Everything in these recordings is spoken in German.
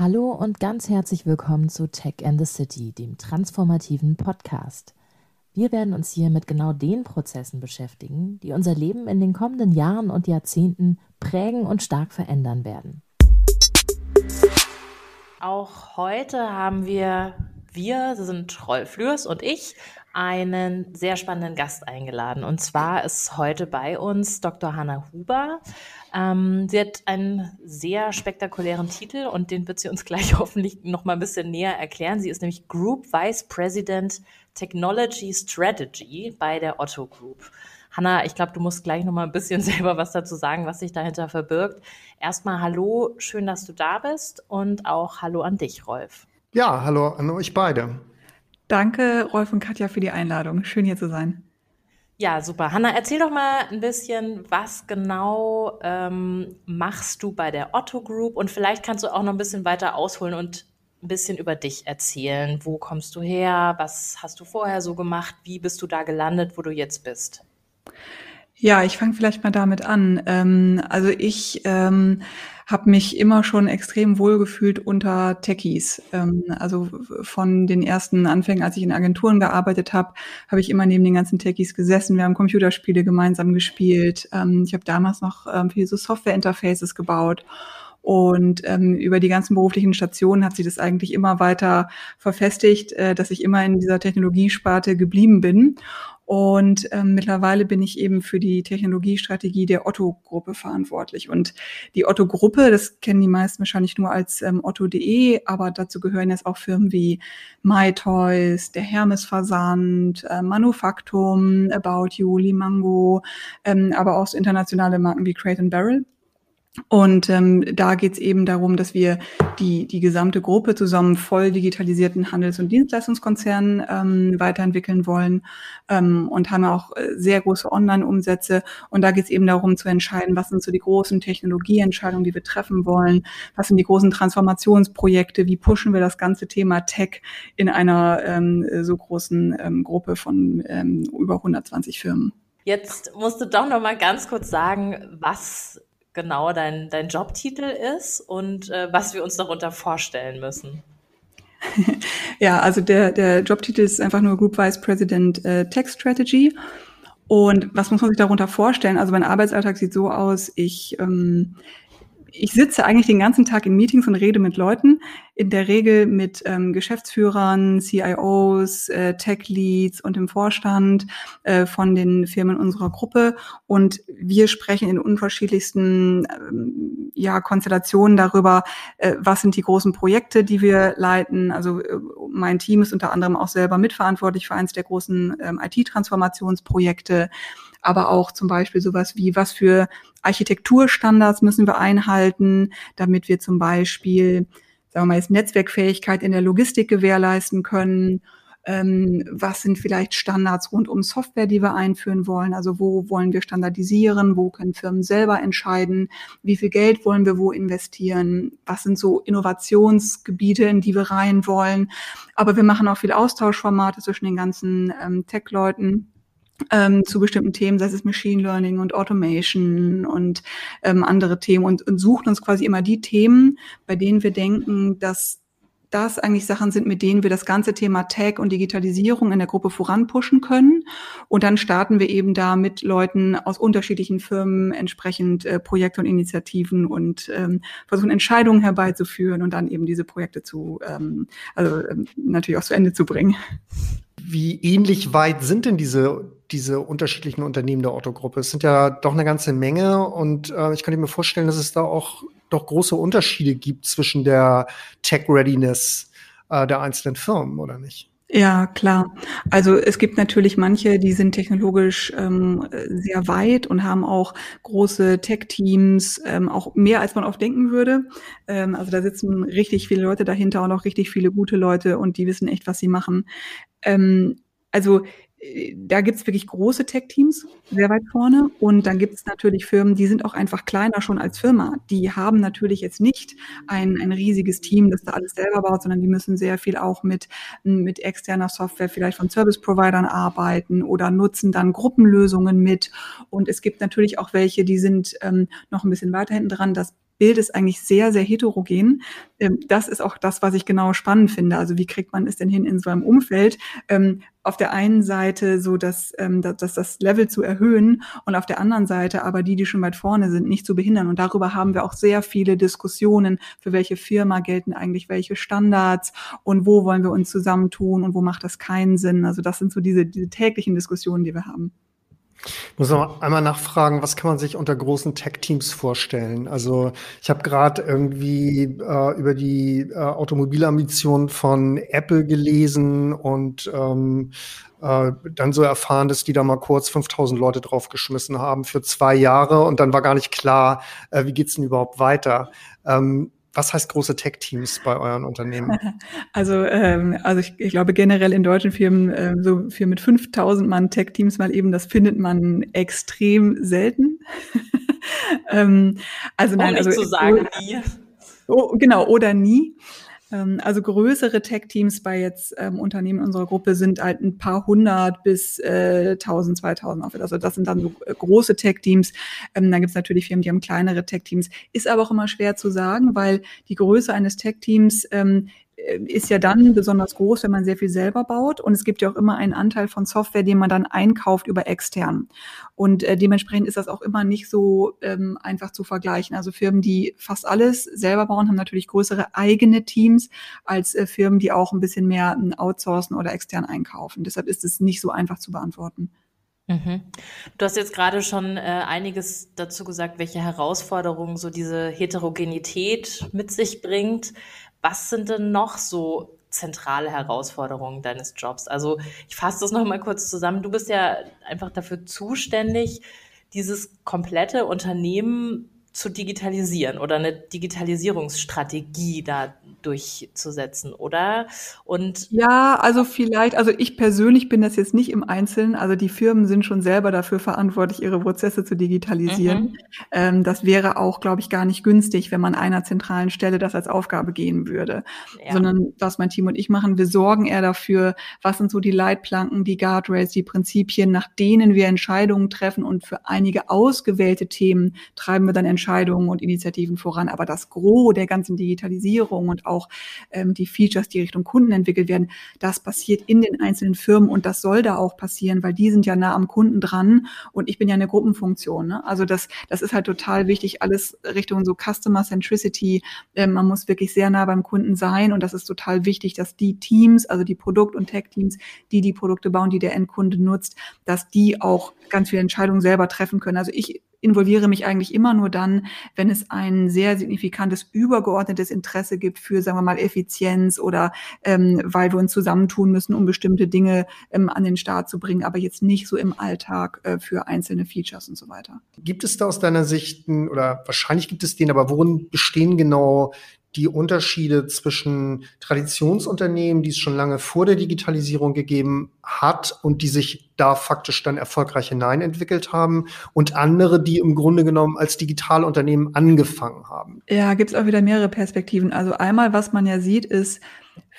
Hallo und ganz herzlich willkommen zu Tech and the City, dem transformativen Podcast. Wir werden uns hier mit genau den Prozessen beschäftigen, die unser Leben in den kommenden Jahren und Jahrzehnten prägen und stark verändern werden. Auch heute haben wir, wir, sind Rolf Lürs und ich, einen sehr spannenden Gast eingeladen. Und zwar ist heute bei uns Dr. Hanna Huber. Ähm, sie hat einen sehr spektakulären Titel und den wird sie uns gleich hoffentlich noch mal ein bisschen näher erklären. Sie ist nämlich Group Vice President Technology Strategy bei der Otto Group. Hanna, ich glaube, du musst gleich noch mal ein bisschen selber was dazu sagen, was sich dahinter verbirgt. Erstmal hallo, schön, dass du da bist und auch hallo an dich, Rolf. Ja, hallo an euch beide. Danke, Rolf und Katja, für die Einladung. Schön hier zu sein. Ja, super. Hanna, erzähl doch mal ein bisschen, was genau ähm, machst du bei der Otto Group? Und vielleicht kannst du auch noch ein bisschen weiter ausholen und ein bisschen über dich erzählen. Wo kommst du her? Was hast du vorher so gemacht? Wie bist du da gelandet, wo du jetzt bist? Ja, ich fange vielleicht mal damit an. Ähm, also ich ähm, habe mich immer schon extrem wohlgefühlt unter Techies. Ähm, also von den ersten Anfängen, als ich in Agenturen gearbeitet habe, habe ich immer neben den ganzen Techies gesessen. Wir haben Computerspiele gemeinsam gespielt. Ähm, ich habe damals noch ähm, viele so Software-Interfaces gebaut. Und ähm, über die ganzen beruflichen Stationen hat sich das eigentlich immer weiter verfestigt, äh, dass ich immer in dieser Technologiesparte geblieben bin. Und ähm, mittlerweile bin ich eben für die Technologiestrategie der Otto-Gruppe verantwortlich. Und die Otto-Gruppe, das kennen die meisten wahrscheinlich nur als ähm, Otto.de, aber dazu gehören jetzt auch Firmen wie MyToys, der Hermes Versand, äh, Manufaktum, About You, Limango, ähm, aber auch so internationale Marken wie Crate Barrel. Und ähm, da geht es eben darum, dass wir die, die gesamte Gruppe zusammen voll digitalisierten Handels- und Dienstleistungskonzernen ähm, weiterentwickeln wollen ähm, und haben auch äh, sehr große Online-Umsätze. Und da geht es eben darum zu entscheiden, was sind so die großen Technologieentscheidungen, die wir treffen wollen, was sind die großen Transformationsprojekte, wie pushen wir das ganze Thema Tech in einer ähm, so großen ähm, Gruppe von ähm, über 120 Firmen. Jetzt musst du doch noch mal ganz kurz sagen, was genau dein, dein Jobtitel ist und äh, was wir uns darunter vorstellen müssen. ja, also der, der Jobtitel ist einfach nur Group Vice President äh, Tech Strategy. Und was muss man sich darunter vorstellen? Also mein Arbeitsalltag sieht so aus, ich ähm, ich sitze eigentlich den ganzen Tag in Meetings und rede mit Leuten, in der Regel mit ähm, Geschäftsführern, CIOs, äh, Tech-Leads und dem Vorstand äh, von den Firmen unserer Gruppe. Und wir sprechen in unterschiedlichsten ähm, ja, Konstellationen darüber, äh, was sind die großen Projekte, die wir leiten. Also äh, mein Team ist unter anderem auch selber mitverantwortlich für eines der großen ähm, IT-Transformationsprojekte aber auch zum Beispiel sowas wie, was für Architekturstandards müssen wir einhalten, damit wir zum Beispiel, sagen wir mal jetzt Netzwerkfähigkeit in der Logistik gewährleisten können. Ähm, was sind vielleicht Standards rund um Software, die wir einführen wollen? Also wo wollen wir standardisieren? Wo können Firmen selber entscheiden? Wie viel Geld wollen wir wo investieren? Was sind so Innovationsgebiete, in die wir rein wollen? Aber wir machen auch viel Austauschformate zwischen den ganzen ähm, Tech-Leuten ähm, zu bestimmten Themen, sei es Machine Learning und Automation und ähm, andere Themen und, und suchen uns quasi immer die Themen, bei denen wir denken, dass das eigentlich Sachen sind, mit denen wir das ganze Thema Tech und Digitalisierung in der Gruppe voranpushen können. Und dann starten wir eben da mit Leuten aus unterschiedlichen Firmen entsprechend äh, Projekte und Initiativen und ähm, versuchen Entscheidungen herbeizuführen und dann eben diese Projekte zu, ähm, also ähm, natürlich auch zu Ende zu bringen. Wie ähnlich weit sind denn diese, diese unterschiedlichen Unternehmen der Otto-Gruppe? Es sind ja doch eine ganze Menge und äh, ich könnte mir vorstellen, dass es da auch doch große Unterschiede gibt zwischen der Tech-Readiness äh, der einzelnen Firmen, oder nicht? Ja, klar. Also es gibt natürlich manche, die sind technologisch ähm, sehr weit und haben auch große Tech-Teams, ähm, auch mehr als man oft denken würde. Ähm, also da sitzen richtig viele Leute dahinter und auch richtig viele gute Leute und die wissen echt, was sie machen. Ähm, also da gibt's wirklich große Tech-Teams, sehr weit vorne. Und dann gibt's natürlich Firmen, die sind auch einfach kleiner schon als Firma. Die haben natürlich jetzt nicht ein, ein riesiges Team, das da alles selber baut, sondern die müssen sehr viel auch mit, mit externer Software vielleicht von Service-Providern arbeiten oder nutzen dann Gruppenlösungen mit. Und es gibt natürlich auch welche, die sind ähm, noch ein bisschen weiter hinten dran. Das Bild ist eigentlich sehr, sehr heterogen. Ähm, das ist auch das, was ich genau spannend finde. Also wie kriegt man es denn hin in so einem Umfeld? Ähm, auf der einen Seite so, dass, ähm, dass das Level zu erhöhen und auf der anderen Seite aber die, die schon weit vorne sind, nicht zu behindern. Und darüber haben wir auch sehr viele Diskussionen, für welche Firma gelten eigentlich welche Standards und wo wollen wir uns zusammentun und wo macht das keinen Sinn. Also das sind so diese, diese täglichen Diskussionen, die wir haben. Ich muss noch einmal nachfragen, was kann man sich unter großen Tech-Teams vorstellen? Also ich habe gerade irgendwie äh, über die äh, Automobilambitionen von Apple gelesen und ähm, äh, dann so erfahren, dass die da mal kurz 5000 Leute draufgeschmissen haben für zwei Jahre und dann war gar nicht klar, äh, wie geht's denn überhaupt weiter. Ähm, was heißt große Tech-Teams bei euren Unternehmen? Also, ähm, also ich, ich glaube generell in deutschen Firmen äh, so für mit 5000 Mann Tech-Teams mal eben, das findet man extrem selten. ähm, also nein, also zu sagen nie. Oh, genau oder nie. Ähm, also größere Tech-Teams bei jetzt ähm, Unternehmen unserer Gruppe sind halt ein paar hundert bis äh, 1000, 2000 Office. Also das sind dann so äh, große Tech-Teams. Ähm, dann gibt es natürlich Firmen, die haben kleinere Tech-Teams. Ist aber auch immer schwer zu sagen, weil die Größe eines Tech-Teams ähm, äh, ist ja dann besonders groß, wenn man sehr viel selber baut. Und es gibt ja auch immer einen Anteil von Software, den man dann einkauft über extern. Und äh, dementsprechend ist das auch immer nicht so ähm, einfach zu vergleichen. Also Firmen, die fast alles selber bauen, haben natürlich größere eigene Teams als äh, Firmen, die auch ein bisschen mehr äh, outsourcen oder extern einkaufen. Deshalb ist es nicht so einfach zu beantworten. Mhm. Du hast jetzt gerade schon äh, einiges dazu gesagt, welche Herausforderungen so diese Heterogenität mit sich bringt. Was sind denn noch so zentrale Herausforderungen deines Jobs? Also ich fasse das nochmal kurz zusammen. Du bist ja einfach dafür zuständig, dieses komplette Unternehmen zu digitalisieren oder eine Digitalisierungsstrategie da durchzusetzen, oder? Und ja, also vielleicht, also ich persönlich bin das jetzt nicht im Einzelnen. Also die Firmen sind schon selber dafür verantwortlich, ihre Prozesse zu digitalisieren. Mhm. Ähm, das wäre auch, glaube ich, gar nicht günstig, wenn man einer zentralen Stelle das als Aufgabe gehen würde. Ja. Sondern was mein Team und ich machen, wir sorgen eher dafür, was sind so die Leitplanken, die Guardrails, die Prinzipien, nach denen wir Entscheidungen treffen und für einige ausgewählte Themen treiben wir dann Entscheidungen und Initiativen voran. Aber das Gros der ganzen Digitalisierung und auch ähm, die Features, die Richtung Kunden entwickelt werden, das passiert in den einzelnen Firmen und das soll da auch passieren, weil die sind ja nah am Kunden dran und ich bin ja eine Gruppenfunktion. Ne? Also das, das ist halt total wichtig, alles Richtung so Customer Centricity. Ähm, man muss wirklich sehr nah beim Kunden sein und das ist total wichtig, dass die Teams, also die Produkt- und Tech-Teams, die die Produkte bauen, die der Endkunde nutzt, dass die auch ganz viele Entscheidungen selber treffen können. Also ich involviere mich eigentlich immer nur dann, wenn es ein sehr signifikantes übergeordnetes Interesse gibt für, sagen wir mal, Effizienz oder ähm, weil wir uns zusammentun müssen, um bestimmte Dinge ähm, an den Start zu bringen, aber jetzt nicht so im Alltag äh, für einzelne Features und so weiter. Gibt es da aus deiner Sicht, oder wahrscheinlich gibt es den, aber worin bestehen genau die Unterschiede zwischen Traditionsunternehmen, die es schon lange vor der Digitalisierung gegeben hat und die sich da faktisch dann erfolgreich hineinentwickelt haben und andere, die im Grunde genommen als Digitalunternehmen angefangen haben. Ja, gibt es auch wieder mehrere Perspektiven. Also einmal, was man ja sieht, ist,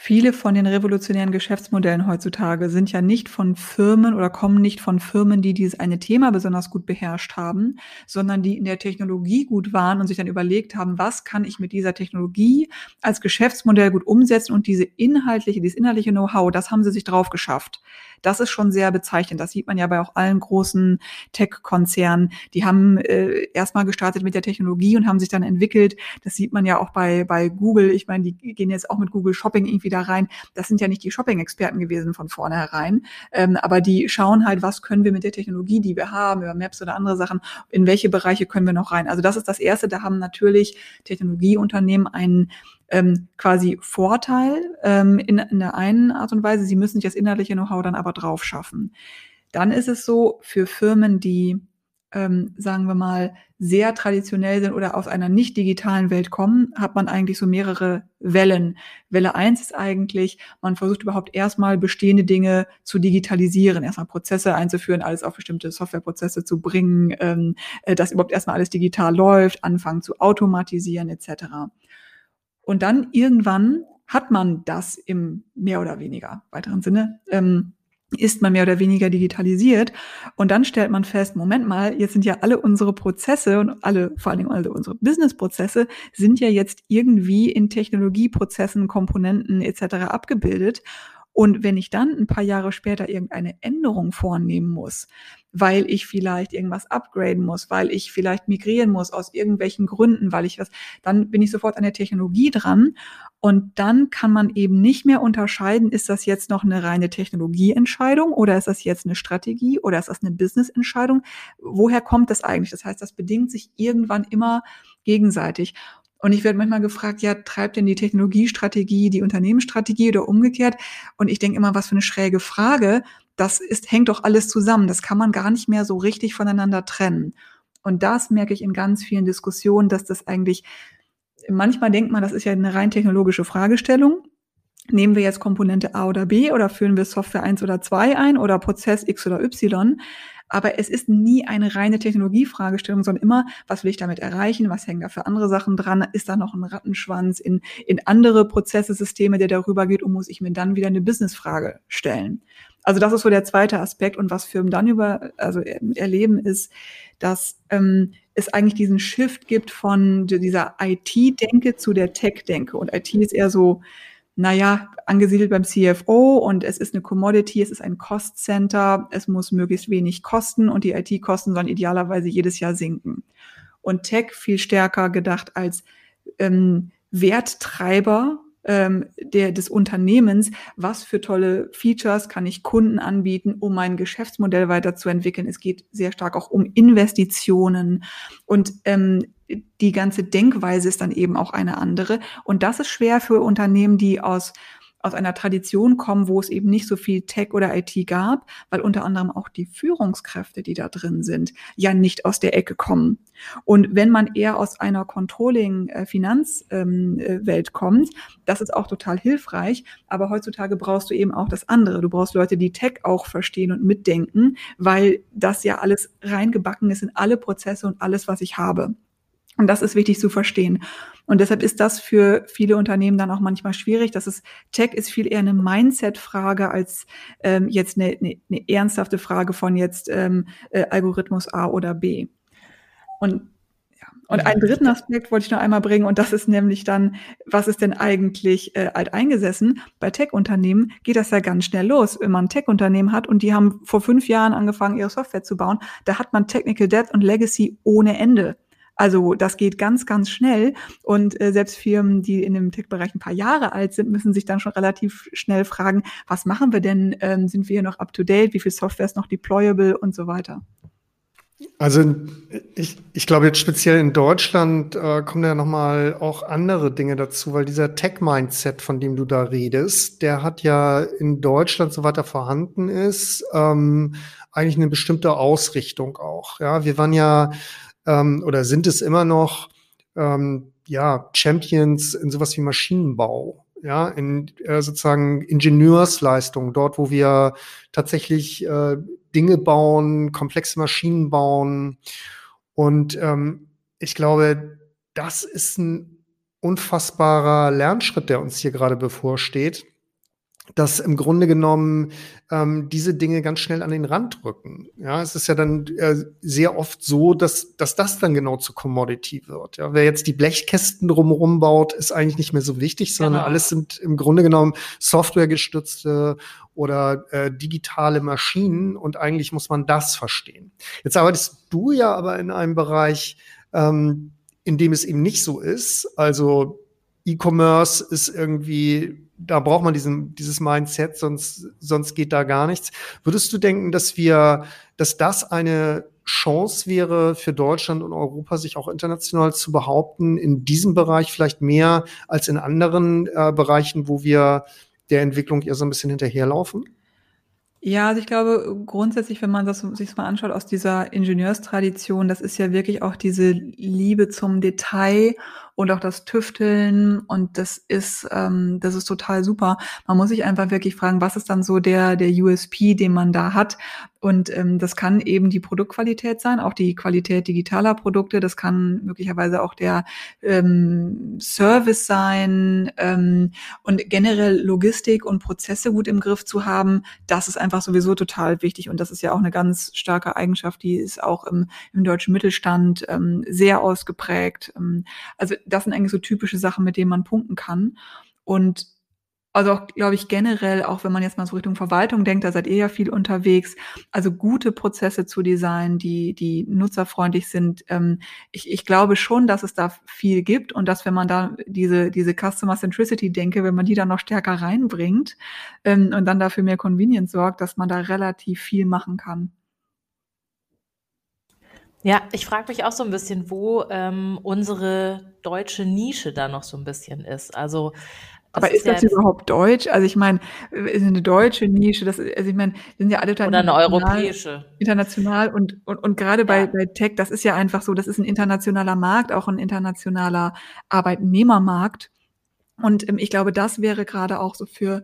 Viele von den revolutionären Geschäftsmodellen heutzutage sind ja nicht von Firmen oder kommen nicht von Firmen, die dieses eine Thema besonders gut beherrscht haben, sondern die in der Technologie gut waren und sich dann überlegt haben, was kann ich mit dieser Technologie als Geschäftsmodell gut umsetzen und diese inhaltliche, dieses inhaltliche Know-how, das haben sie sich drauf geschafft. Das ist schon sehr bezeichnend. Das sieht man ja bei auch allen großen Tech-Konzernen. Die haben äh, erstmal gestartet mit der Technologie und haben sich dann entwickelt. Das sieht man ja auch bei, bei Google. Ich meine, die gehen jetzt auch mit Google Shopping irgendwie da rein. Das sind ja nicht die Shopping-Experten gewesen von vornherein. Ähm, aber die schauen halt, was können wir mit der Technologie, die wir haben, über Maps oder andere Sachen, in welche Bereiche können wir noch rein. Also das ist das Erste. Da haben natürlich Technologieunternehmen einen ähm, quasi Vorteil ähm, in, in der einen Art und Weise. Sie müssen sich das inhaltliche Know-how dann aber drauf schaffen. Dann ist es so, für Firmen, die ähm, sagen wir mal, sehr traditionell sind oder aus einer nicht digitalen Welt kommen, hat man eigentlich so mehrere Wellen. Welle eins ist eigentlich, man versucht überhaupt erstmal bestehende Dinge zu digitalisieren, erstmal Prozesse einzuführen, alles auf bestimmte Softwareprozesse zu bringen, ähm, äh, dass überhaupt erstmal alles digital läuft, anfangen zu automatisieren etc. Und dann irgendwann hat man das im mehr oder weniger weiteren Sinne. Ähm, ist man mehr oder weniger digitalisiert. Und dann stellt man fest, Moment mal, jetzt sind ja alle unsere Prozesse und alle, vor allen Dingen alle unsere Business-Prozesse sind ja jetzt irgendwie in Technologieprozessen, Komponenten etc. abgebildet. Und wenn ich dann ein paar Jahre später irgendeine Änderung vornehmen muss, weil ich vielleicht irgendwas upgraden muss, weil ich vielleicht migrieren muss aus irgendwelchen Gründen, weil ich was, dann bin ich sofort an der Technologie dran. Und dann kann man eben nicht mehr unterscheiden, ist das jetzt noch eine reine Technologieentscheidung oder ist das jetzt eine Strategie oder ist das eine Businessentscheidung? Woher kommt das eigentlich? Das heißt, das bedingt sich irgendwann immer gegenseitig. Und ich werde manchmal gefragt, ja, treibt denn die Technologiestrategie die Unternehmensstrategie oder umgekehrt? Und ich denke immer, was für eine schräge Frage. Das ist, hängt doch alles zusammen. Das kann man gar nicht mehr so richtig voneinander trennen. Und das merke ich in ganz vielen Diskussionen, dass das eigentlich, manchmal denkt man, das ist ja eine rein technologische Fragestellung. Nehmen wir jetzt Komponente A oder B oder führen wir Software 1 oder 2 ein oder Prozess X oder Y? Aber es ist nie eine reine Technologiefragestellung, sondern immer, was will ich damit erreichen? Was hängen da für andere Sachen dran? Ist da noch ein Rattenschwanz in, in andere Prozesse, Systeme, der darüber geht? Und muss ich mir dann wieder eine Businessfrage stellen? Also das ist so der zweite Aspekt. Und was Firmen dann über, also erleben, ist, dass ähm, es eigentlich diesen Shift gibt von dieser IT-Denke zu der Tech-Denke. Und IT ist eher so, naja, angesiedelt beim CFO und es ist eine Commodity, es ist ein Cost Center, es muss möglichst wenig kosten und die IT-Kosten sollen idealerweise jedes Jahr sinken. Und Tech viel stärker gedacht als ähm, Werttreiber ähm, der, des Unternehmens, was für tolle Features kann ich Kunden anbieten, um mein Geschäftsmodell weiterzuentwickeln. Es geht sehr stark auch um Investitionen und ähm, die ganze Denkweise ist dann eben auch eine andere. Und das ist schwer für Unternehmen, die aus aus einer Tradition kommen, wo es eben nicht so viel Tech oder IT gab, weil unter anderem auch die Führungskräfte, die da drin sind, ja nicht aus der Ecke kommen. Und wenn man eher aus einer Controlling-Finanzwelt ähm, äh, kommt, das ist auch total hilfreich. Aber heutzutage brauchst du eben auch das andere. Du brauchst Leute, die Tech auch verstehen und mitdenken, weil das ja alles reingebacken ist in alle Prozesse und alles, was ich habe. Und das ist wichtig zu verstehen. Und deshalb ist das für viele Unternehmen dann auch manchmal schwierig. Das ist, Tech ist viel eher eine Mindset-Frage als ähm, jetzt eine, eine, eine ernsthafte Frage von jetzt ähm, äh, Algorithmus A oder B. Und ja. Und einen dritten Aspekt wollte ich noch einmal bringen, und das ist nämlich dann, was ist denn eigentlich äh, alteingesessen? Bei Tech-Unternehmen geht das ja ganz schnell los. Wenn man ein Tech-Unternehmen hat und die haben vor fünf Jahren angefangen, ihre Software zu bauen, da hat man Technical Debt und Legacy ohne Ende. Also das geht ganz, ganz schnell. Und äh, selbst Firmen, die in dem Tech-Bereich ein paar Jahre alt sind, müssen sich dann schon relativ schnell fragen, was machen wir denn? Ähm, sind wir hier noch up-to-date? Wie viel Software ist noch deployable und so weiter? Also ich, ich glaube jetzt speziell in Deutschland äh, kommen ja noch mal auch andere Dinge dazu, weil dieser Tech-Mindset, von dem du da redest, der hat ja in Deutschland, soweit er vorhanden ist, ähm, eigentlich eine bestimmte Ausrichtung auch. Ja, wir waren ja ähm, oder sind es immer noch ähm, ja Champions in sowas wie Maschinenbau, ja, in äh, sozusagen Ingenieursleistung, dort, wo wir tatsächlich äh, Dinge bauen, komplexe Maschinen bauen. Und ähm, ich glaube, das ist ein unfassbarer Lernschritt, der uns hier gerade bevorsteht dass im Grunde genommen ähm, diese Dinge ganz schnell an den Rand rücken. Ja, es ist ja dann äh, sehr oft so, dass, dass das dann genau zu Commodity wird. Ja, wer jetzt die Blechkästen drumherum baut, ist eigentlich nicht mehr so wichtig, sondern genau. alles sind im Grunde genommen softwaregestützte oder äh, digitale Maschinen und eigentlich muss man das verstehen. Jetzt arbeitest du ja aber in einem Bereich, ähm, in dem es eben nicht so ist. Also E-Commerce ist irgendwie da braucht man diesen, dieses Mindset, sonst, sonst geht da gar nichts. Würdest du denken, dass wir, dass das eine Chance wäre für Deutschland und Europa, sich auch international zu behaupten, in diesem Bereich vielleicht mehr als in anderen äh, Bereichen, wo wir der Entwicklung eher so ein bisschen hinterherlaufen? Ja, also ich glaube grundsätzlich, wenn man das sich mal anschaut aus dieser Ingenieurstradition, das ist ja wirklich auch diese Liebe zum Detail und auch das Tüfteln und das ist, ähm, das ist total super. Man muss sich einfach wirklich fragen, was ist dann so der, der USP, den man da hat und ähm, das kann eben die Produktqualität sein, auch die Qualität digitaler Produkte. Das kann möglicherweise auch der ähm, Service sein ähm, und generell Logistik und Prozesse gut im Griff zu haben. Das ist einfach sowieso total wichtig und das ist ja auch eine ganz starke Eigenschaft, die ist auch im, im deutschen Mittelstand ähm, sehr ausgeprägt. Ähm, also das sind eigentlich so typische Sachen, mit denen man punkten kann. Und also auch, glaube ich, generell, auch wenn man jetzt mal so Richtung Verwaltung denkt, da seid ihr ja viel unterwegs. Also gute Prozesse zu designen, die, die nutzerfreundlich sind. Ähm, ich, ich glaube schon, dass es da viel gibt und dass, wenn man da diese, diese Customer Centricity denke, wenn man die dann noch stärker reinbringt ähm, und dann dafür mehr Convenience sorgt, dass man da relativ viel machen kann. Ja, ich frage mich auch so ein bisschen, wo ähm, unsere deutsche Nische da noch so ein bisschen ist. Also aber ist, ist das ja überhaupt deutsch? Also ich meine, ist eine deutsche Nische, das, also ich meine, sind ja alle Oder eine europäische. International und, und, und gerade ja. bei, bei Tech, das ist ja einfach so, das ist ein internationaler Markt, auch ein internationaler Arbeitnehmermarkt. Und ähm, ich glaube, das wäre gerade auch so für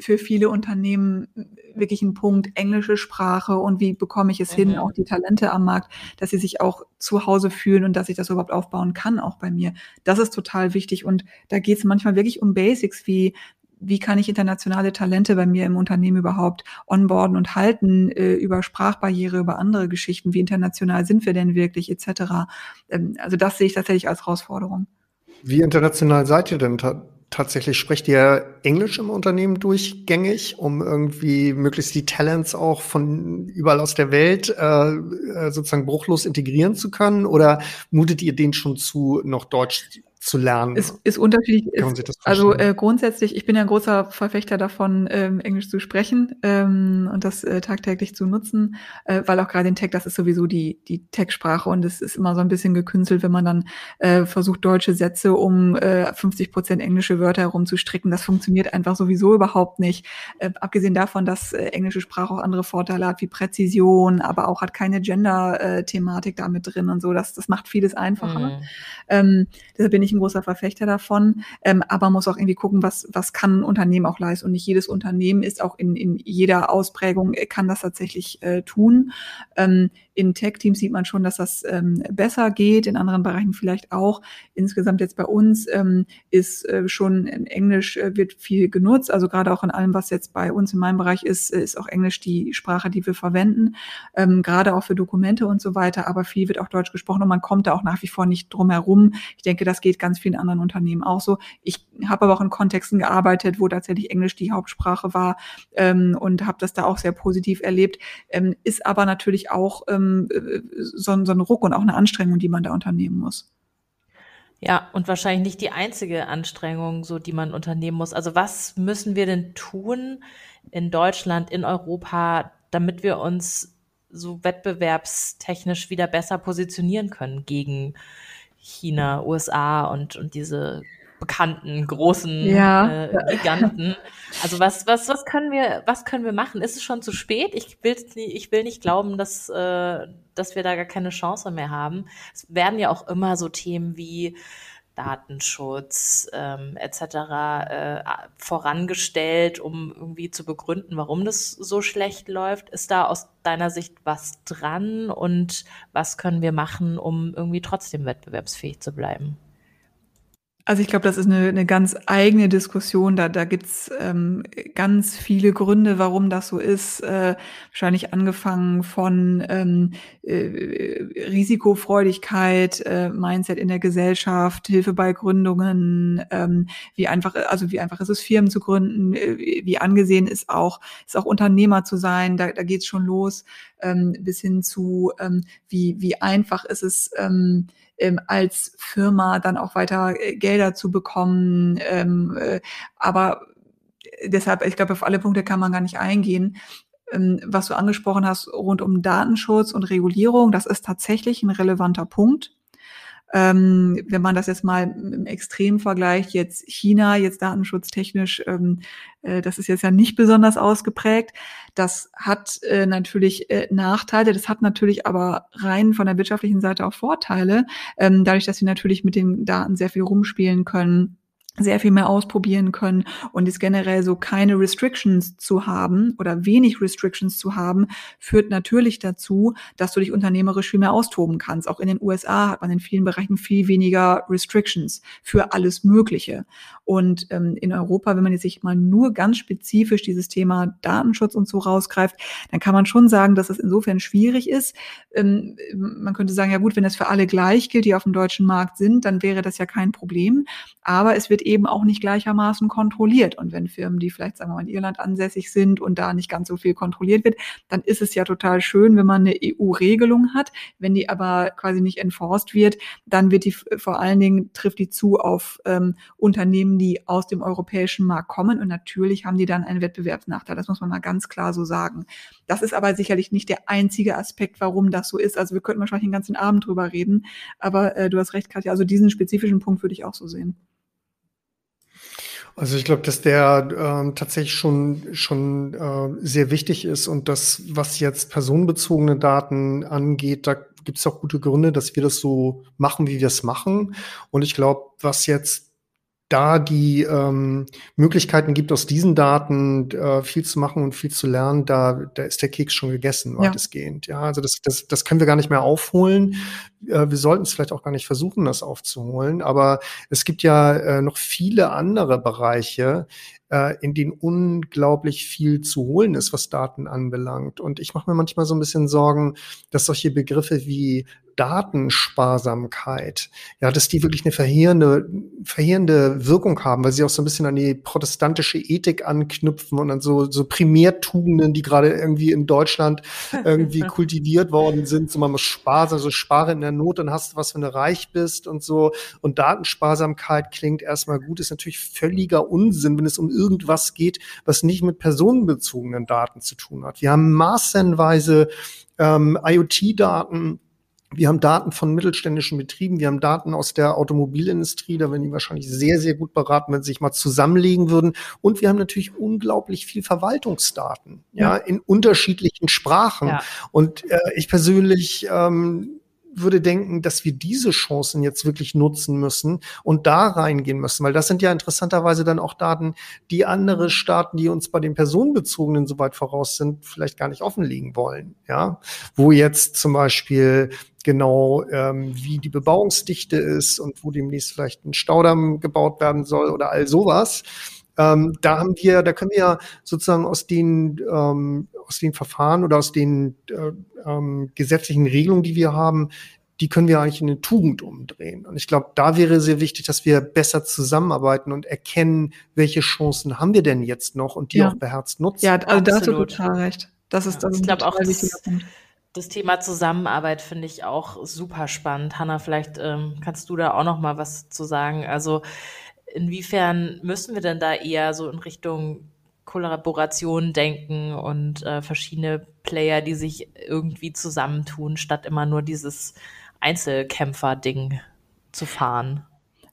für viele Unternehmen wirklich ein Punkt, englische Sprache und wie bekomme ich es mhm. hin, auch die Talente am Markt, dass sie sich auch zu Hause fühlen und dass ich das überhaupt aufbauen kann, auch bei mir. Das ist total wichtig. Und da geht es manchmal wirklich um Basics wie wie kann ich internationale Talente bei mir im Unternehmen überhaupt onboarden und halten äh, über Sprachbarriere, über andere Geschichten, wie international sind wir denn wirklich, etc. Ähm, also das sehe ich tatsächlich als Herausforderung. Wie international seid ihr denn tatsächlich sprecht ihr Englisch im Unternehmen durchgängig, um irgendwie möglichst die Talents auch von überall aus der Welt äh, äh sozusagen bruchlos integrieren zu können? Oder mutet ihr denen schon zu, noch Deutsch zu lernen. Es ist unterschiedlich. Ist, also äh, grundsätzlich, ich bin ja ein großer Verfechter davon, ähm, Englisch zu sprechen ähm, und das äh, tagtäglich zu nutzen, äh, weil auch gerade in Tech, das ist sowieso die, die Tech-Sprache und es ist immer so ein bisschen gekünstelt, wenn man dann äh, versucht, deutsche Sätze um äh, 50 Prozent englische Wörter herumzustricken. Das funktioniert einfach sowieso überhaupt nicht. Äh, abgesehen davon, dass äh, englische Sprache auch andere Vorteile hat, wie Präzision, aber auch hat keine Gender-Thematik äh, damit drin und so. Das, das macht vieles einfacher. Mhm. Ähm, deshalb bin ich ein großer Verfechter davon, ähm, aber muss auch irgendwie gucken, was, was kann ein Unternehmen auch leisten. Und nicht jedes Unternehmen ist auch in, in jeder Ausprägung, äh, kann das tatsächlich äh, tun. Ähm, in Tech-Teams sieht man schon, dass das ähm, besser geht, in anderen Bereichen vielleicht auch. Insgesamt jetzt bei uns ähm, ist äh, schon Englisch äh, wird viel genutzt, also gerade auch in allem, was jetzt bei uns in meinem Bereich ist, äh, ist auch Englisch die Sprache, die wir verwenden, ähm, gerade auch für Dokumente und so weiter, aber viel wird auch Deutsch gesprochen und man kommt da auch nach wie vor nicht drum herum. Ich denke, das geht ganz vielen anderen Unternehmen auch so. Ich habe aber auch in Kontexten gearbeitet, wo tatsächlich Englisch die Hauptsprache war ähm, und habe das da auch sehr positiv erlebt, ähm, ist aber natürlich auch ähm, ähm, so, so ein Ruck und auch eine Anstrengung, die man da unternehmen muss. Ja, und wahrscheinlich nicht die einzige Anstrengung, so die man unternehmen muss. Also was müssen wir denn tun in Deutschland, in Europa, damit wir uns so wettbewerbstechnisch wieder besser positionieren können gegen China, USA und, und diese bekannten großen ja. äh, Giganten. Also was was was können wir was können wir machen? Ist es schon zu spät? Ich will ich will nicht glauben, dass äh, dass wir da gar keine Chance mehr haben. Es werden ja auch immer so Themen wie Datenschutz ähm, etc. Äh, vorangestellt, um irgendwie zu begründen, warum das so schlecht läuft. Ist da aus deiner Sicht was dran und was können wir machen, um irgendwie trotzdem wettbewerbsfähig zu bleiben? Also ich glaube, das ist eine, eine ganz eigene Diskussion. Da, da gibt's ähm, ganz viele Gründe, warum das so ist. Äh, wahrscheinlich angefangen von ähm, äh, Risikofreudigkeit, äh, Mindset in der Gesellschaft, Hilfe bei Gründungen, ähm, wie einfach, also wie einfach ist es, Firmen zu gründen, äh, wie angesehen ist auch, ist auch Unternehmer zu sein. Da, da geht's schon los, ähm, bis hin zu ähm, wie, wie einfach ist es, ähm, ähm, als Firma dann auch weiter äh, Gelder zu bekommen. Ähm, äh, aber deshalb, ich glaube, auf alle Punkte kann man gar nicht eingehen. Ähm, was du angesprochen hast rund um Datenschutz und Regulierung, das ist tatsächlich ein relevanter Punkt. Ähm, wenn man das jetzt mal im Extremvergleich jetzt China, jetzt datenschutztechnisch, ähm, äh, das ist jetzt ja nicht besonders ausgeprägt. Das hat äh, natürlich äh, Nachteile, das hat natürlich aber rein von der wirtschaftlichen Seite auch Vorteile, ähm, dadurch, dass sie natürlich mit den Daten sehr viel rumspielen können sehr viel mehr ausprobieren können und ist generell so keine Restrictions zu haben oder wenig Restrictions zu haben, führt natürlich dazu, dass du dich unternehmerisch viel mehr austoben kannst. Auch in den USA hat man in vielen Bereichen viel weniger Restrictions für alles Mögliche. Und ähm, in Europa, wenn man jetzt sich mal nur ganz spezifisch dieses Thema Datenschutz und so rausgreift, dann kann man schon sagen, dass es insofern schwierig ist. Ähm, man könnte sagen, ja gut, wenn das für alle gleich gilt, die auf dem deutschen Markt sind, dann wäre das ja kein Problem. Aber es wird eben auch nicht gleichermaßen kontrolliert. Und wenn Firmen, die vielleicht, sagen wir mal, in Irland ansässig sind und da nicht ganz so viel kontrolliert wird, dann ist es ja total schön, wenn man eine EU-Regelung hat. Wenn die aber quasi nicht enforced wird, dann wird die vor allen Dingen, trifft die zu auf ähm, Unternehmen, die aus dem europäischen Markt kommen. Und natürlich haben die dann einen Wettbewerbsnachteil. Das muss man mal ganz klar so sagen. Das ist aber sicherlich nicht der einzige Aspekt, warum das so ist. Also wir könnten wahrscheinlich den ganzen Abend drüber reden. Aber äh, du hast recht, Katja. Also diesen spezifischen Punkt würde ich auch so sehen. Also ich glaube, dass der ähm, tatsächlich schon schon äh, sehr wichtig ist und das, was jetzt personenbezogene Daten angeht, da gibt es auch gute Gründe, dass wir das so machen, wie wir es machen. Und ich glaube, was jetzt da die ähm, Möglichkeiten gibt, aus diesen Daten äh, viel zu machen und viel zu lernen, da, da ist der Keks schon gegessen, ja. weitestgehend. Ja, also das, das, das können wir gar nicht mehr aufholen. Äh, wir sollten es vielleicht auch gar nicht versuchen, das aufzuholen. Aber es gibt ja äh, noch viele andere Bereiche, äh, in denen unglaublich viel zu holen ist, was Daten anbelangt. Und ich mache mir manchmal so ein bisschen Sorgen, dass solche Begriffe wie Datensparsamkeit, ja, dass die wirklich eine verheerende, verheerende Wirkung haben, weil sie auch so ein bisschen an die protestantische Ethik anknüpfen und an so, so Primärtugenden, die gerade irgendwie in Deutschland irgendwie kultiviert worden sind. So man muss sparen, also spare in der Not, dann hast du was, wenn du reich bist und so. Und Datensparsamkeit klingt erstmal gut, ist natürlich völliger Unsinn, wenn es um irgendwas geht, was nicht mit personenbezogenen Daten zu tun hat. Wir haben massenweise ähm, IoT-Daten, wir haben Daten von mittelständischen Betrieben, wir haben Daten aus der Automobilindustrie, da werden die wahrscheinlich sehr, sehr gut beraten, wenn sie sich mal zusammenlegen würden. Und wir haben natürlich unglaublich viel Verwaltungsdaten, ja, ja in unterschiedlichen Sprachen. Ja. Und äh, ich persönlich ähm, würde denken, dass wir diese Chancen jetzt wirklich nutzen müssen und da reingehen müssen, weil das sind ja interessanterweise dann auch Daten, die andere Staaten, die uns bei den personenbezogenen so weit voraus sind, vielleicht gar nicht offenlegen wollen, ja, wo jetzt zum Beispiel genau ähm, wie die Bebauungsdichte ist und wo demnächst vielleicht ein Staudamm gebaut werden soll oder all sowas. Ähm, da haben wir, da können wir sozusagen aus den ähm, aus den Verfahren oder aus den äh, ähm, gesetzlichen Regelungen, die wir haben, die können wir eigentlich in eine Tugend umdrehen. Und ich glaube, da wäre sehr wichtig, dass wir besser zusammenarbeiten und erkennen, welche Chancen haben wir denn jetzt noch und die ja. auch beherzt nutzen. Ja, also da hast du total recht. Das ist, das ich glaube auch, das, das Thema Zusammenarbeit finde ich auch super spannend. Hanna, vielleicht ähm, kannst du da auch noch mal was zu sagen. Also inwiefern müssen wir denn da eher so in Richtung Kollaboration denken und äh, verschiedene Player, die sich irgendwie zusammentun, statt immer nur dieses Einzelkämpfer-Ding zu fahren?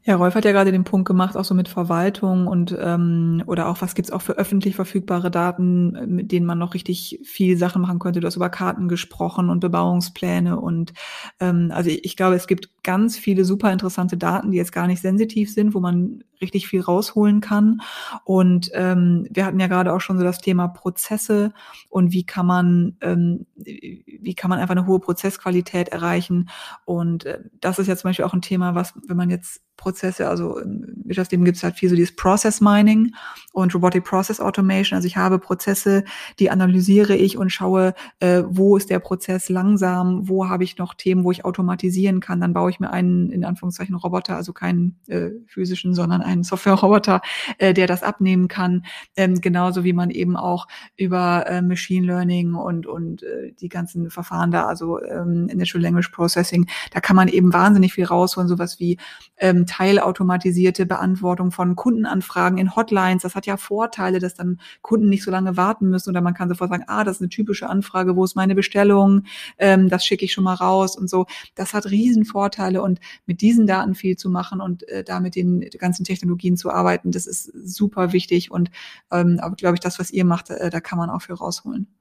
Ja, Rolf hat ja gerade den Punkt gemacht, auch so mit Verwaltung und ähm, oder auch was gibt's auch für öffentlich verfügbare Daten, mit denen man noch richtig viel Sachen machen könnte. Du hast über Karten gesprochen und Bebauungspläne und ähm, also ich, ich glaube, es gibt ganz viele super interessante Daten, die jetzt gar nicht sensitiv sind, wo man richtig viel rausholen kann. Und ähm, wir hatten ja gerade auch schon so das Thema Prozesse und wie kann man, ähm, wie kann man einfach eine hohe Prozessqualität erreichen. Und äh, das ist ja zum Beispiel auch ein Thema, was, wenn man jetzt Prozesse, also im Wirtschaftsleben gibt es halt viel so dieses Process Mining und Robotic Process Automation. Also ich habe Prozesse, die analysiere ich und schaue, äh, wo ist der Prozess langsam, wo habe ich noch Themen, wo ich automatisieren kann. Dann baue ich mir einen, in Anführungszeichen, Roboter, also keinen äh, physischen, sondern einen Software-Roboter, äh, der das abnehmen kann. Ähm, genauso wie man eben auch über äh, Machine Learning und, und äh, die ganzen Verfahren da, also ähm, Natural Language Processing, da kann man eben wahnsinnig viel rausholen, sowas wie ähm, teilautomatisierte Beantwortung von Kundenanfragen in Hotlines. Das hat ja Vorteile, dass dann Kunden nicht so lange warten müssen oder man kann sofort sagen, ah, das ist eine typische Anfrage, wo ist meine Bestellung, ähm, das schicke ich schon mal raus und so. Das hat riesen Vorteile und mit diesen Daten viel zu machen und äh, da mit den ganzen Technologien zu arbeiten, das ist super wichtig und ähm, aber glaube ich, das, was ihr macht, äh, da kann man auch viel rausholen.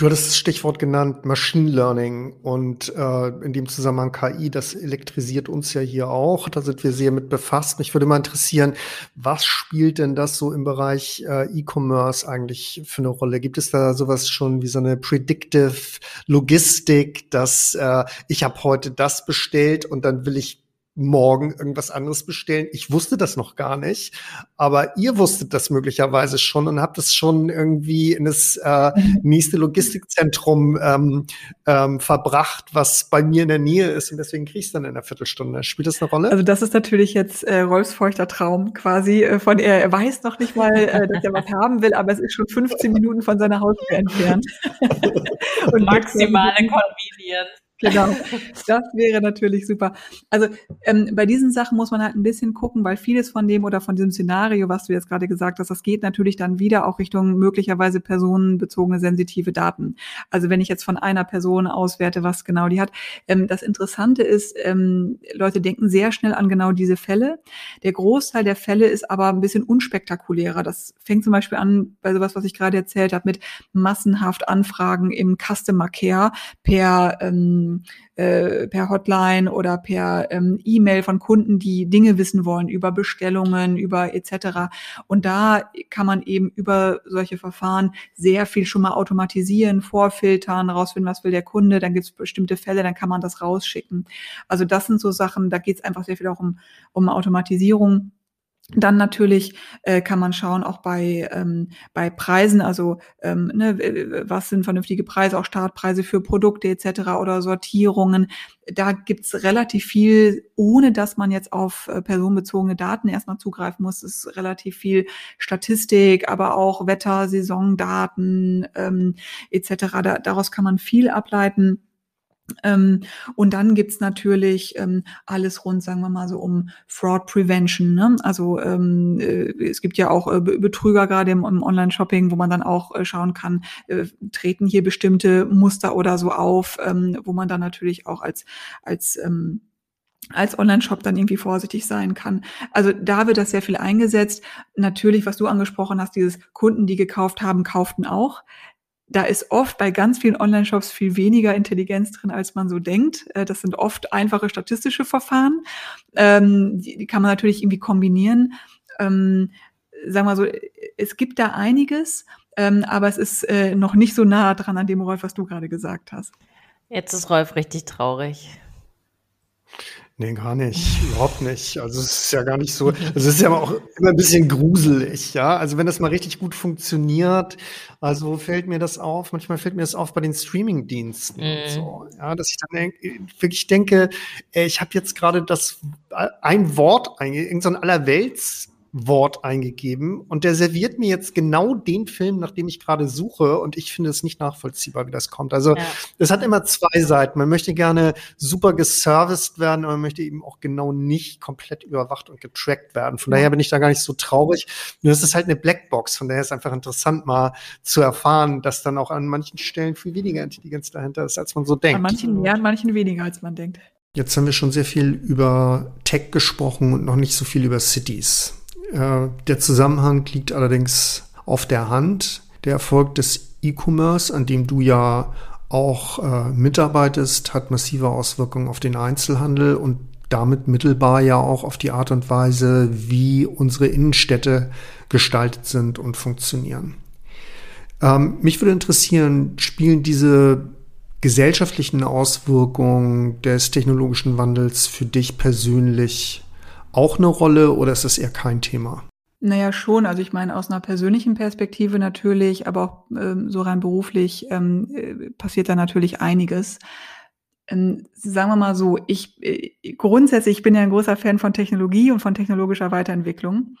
Du hattest das Stichwort genannt, Machine Learning und äh, in dem Zusammenhang KI, das elektrisiert uns ja hier auch. Da sind wir sehr mit befasst. Mich würde mal interessieren, was spielt denn das so im Bereich äh, E-Commerce eigentlich für eine Rolle? Gibt es da sowas schon wie so eine Predictive Logistik, dass äh, ich habe heute das bestellt und dann will ich morgen irgendwas anderes bestellen. Ich wusste das noch gar nicht, aber ihr wusstet das möglicherweise schon und habt es schon irgendwie in das äh, mhm. nächste Logistikzentrum ähm, ähm, verbracht, was bei mir in der Nähe ist und deswegen krieg ich dann in einer Viertelstunde. Spielt das eine Rolle? Also das ist natürlich jetzt äh, Rolfs feuchter Traum quasi äh, von er, er weiß noch nicht mal, äh, dass er was haben will, aber es ist schon 15 Minuten von seiner Haustür entfernt. und maximale Convenience. Genau, das wäre natürlich super. Also ähm, bei diesen Sachen muss man halt ein bisschen gucken, weil vieles von dem oder von diesem Szenario, was du jetzt gerade gesagt hast, das geht natürlich dann wieder auch Richtung möglicherweise personenbezogene sensitive Daten. Also wenn ich jetzt von einer Person auswerte, was genau die hat. Ähm, das Interessante ist, ähm, Leute denken sehr schnell an genau diese Fälle. Der Großteil der Fälle ist aber ein bisschen unspektakulärer. Das fängt zum Beispiel an bei sowas, was ich gerade erzählt habe, mit massenhaft Anfragen im Customer Care per ähm, äh, per Hotline oder per ähm, E-Mail von Kunden, die Dinge wissen wollen über Bestellungen, über etc. Und da kann man eben über solche Verfahren sehr viel schon mal automatisieren, vorfiltern, rausfinden, was will der Kunde, dann gibt es bestimmte Fälle, dann kann man das rausschicken. Also das sind so Sachen, da geht es einfach sehr viel auch um, um Automatisierung dann natürlich äh, kann man schauen, auch bei, ähm, bei Preisen, also ähm, ne, was sind vernünftige Preise, auch Startpreise für Produkte etc. oder Sortierungen. Da gibt's relativ viel, ohne dass man jetzt auf äh, personenbezogene Daten erstmal zugreifen muss. Es ist relativ viel Statistik, aber auch Wetter, Saisondaten ähm, etc. Da, daraus kann man viel ableiten. Ähm, und dann gibt's natürlich ähm, alles rund, sagen wir mal so, um Fraud Prevention. Ne? Also ähm, äh, es gibt ja auch äh, Betrüger gerade im, im Online-Shopping, wo man dann auch äh, schauen kann, äh, treten hier bestimmte Muster oder so auf, ähm, wo man dann natürlich auch als, als ähm, als Online-Shop dann irgendwie vorsichtig sein kann. Also da wird das sehr viel eingesetzt. Natürlich, was du angesprochen hast, dieses Kunden, die gekauft haben, kauften auch da ist oft bei ganz vielen Online-Shops viel weniger Intelligenz drin, als man so denkt. Äh, das sind oft einfache statistische Verfahren. Ähm, die, kann man natürlich irgendwie kombinieren. Ähm, sagen wir so, es gibt da einiges, ähm, aber es ist äh, noch nicht so nah dran an dem, Rolf, was du gerade gesagt hast. Jetzt ist Rolf richtig traurig. Nee, gar nicht. Überhaupt nicht. Also es ist ja gar nicht so. Also es ist ja auch immer ein bisschen gruselig, ja. Also wenn das mal richtig gut funktioniert, also fällt mir das auf, manchmal fällt mir das auf bei den Streaming-Diensten mm. so, ja, dass ich dann wirklich denke, ich habe jetzt gerade das ein Wort irgendein so Allerwelts Wort eingegeben und der serviert mir jetzt genau den Film, nach dem ich gerade suche und ich finde es nicht nachvollziehbar, wie das kommt. Also es ja. hat immer zwei Seiten. Man möchte gerne super geserviced werden, aber man möchte eben auch genau nicht komplett überwacht und getrackt werden. Von daher bin ich da gar nicht so traurig. Nur es ist halt eine Blackbox, von daher ist es einfach interessant mal zu erfahren, dass dann auch an manchen Stellen viel weniger Intelligenz dahinter ist, als man so denkt. An manchen mehr, an manchen weniger, als man denkt. Jetzt haben wir schon sehr viel über Tech gesprochen und noch nicht so viel über Cities. Äh, der Zusammenhang liegt allerdings auf der Hand. Der Erfolg des E-Commerce, an dem du ja auch äh, mitarbeitest, hat massive Auswirkungen auf den Einzelhandel und damit mittelbar ja auch auf die Art und Weise, wie unsere Innenstädte gestaltet sind und funktionieren. Ähm, mich würde interessieren, spielen diese gesellschaftlichen Auswirkungen des technologischen Wandels für dich persönlich auch eine Rolle oder ist das eher kein Thema? Naja, schon. Also ich meine, aus einer persönlichen Perspektive natürlich, aber auch ähm, so rein beruflich ähm, äh, passiert da natürlich einiges. ähm, sagen wir mal so, ich äh, grundsätzlich ich bin ja ein großer Fan von Technologie und von technologischer Weiterentwicklung.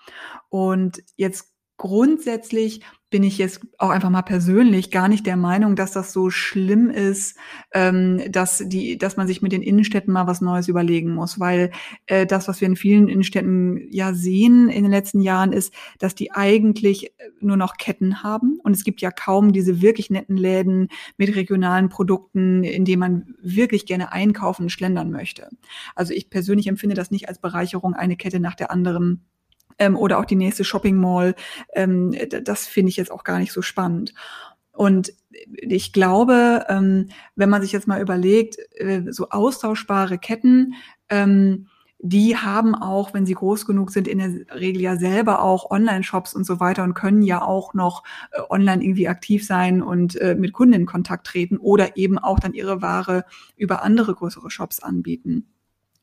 Und jetzt grundsätzlich bin ich jetzt auch einfach mal persönlich gar nicht der Meinung, dass das so schlimm ist, ähm, dass die, dass man sich mit den Innenstädten mal was Neues überlegen muss, weil äh, das, was wir in vielen Innenstädten ja sehen in den letzten Jahren, ist, dass die eigentlich äh, nur noch Ketten haben und es gibt ja kaum diese wirklich netten Läden mit regionalen Produkten, in denen man wirklich gerne einkaufen und schlendern möchte. Also ich persönlich empfinde das nicht als Bereicherung, eine Kette nach der anderen ähm, oder auch die nächste Shopping Mall. Ähm, das finde ich jetzt auch gar nicht so spannend. Und ich glaube, ähm, wenn man sich jetzt mal überlegt, äh, so austauschbare Ketten, ähm, die haben auch, wenn sie groß genug sind, in der Regel ja selber auch Online-Shops und so weiter und können ja auch noch äh, online irgendwie aktiv sein und äh, mit Kunden in Kontakt treten oder eben auch dann ihre Ware über andere größere Shops anbieten.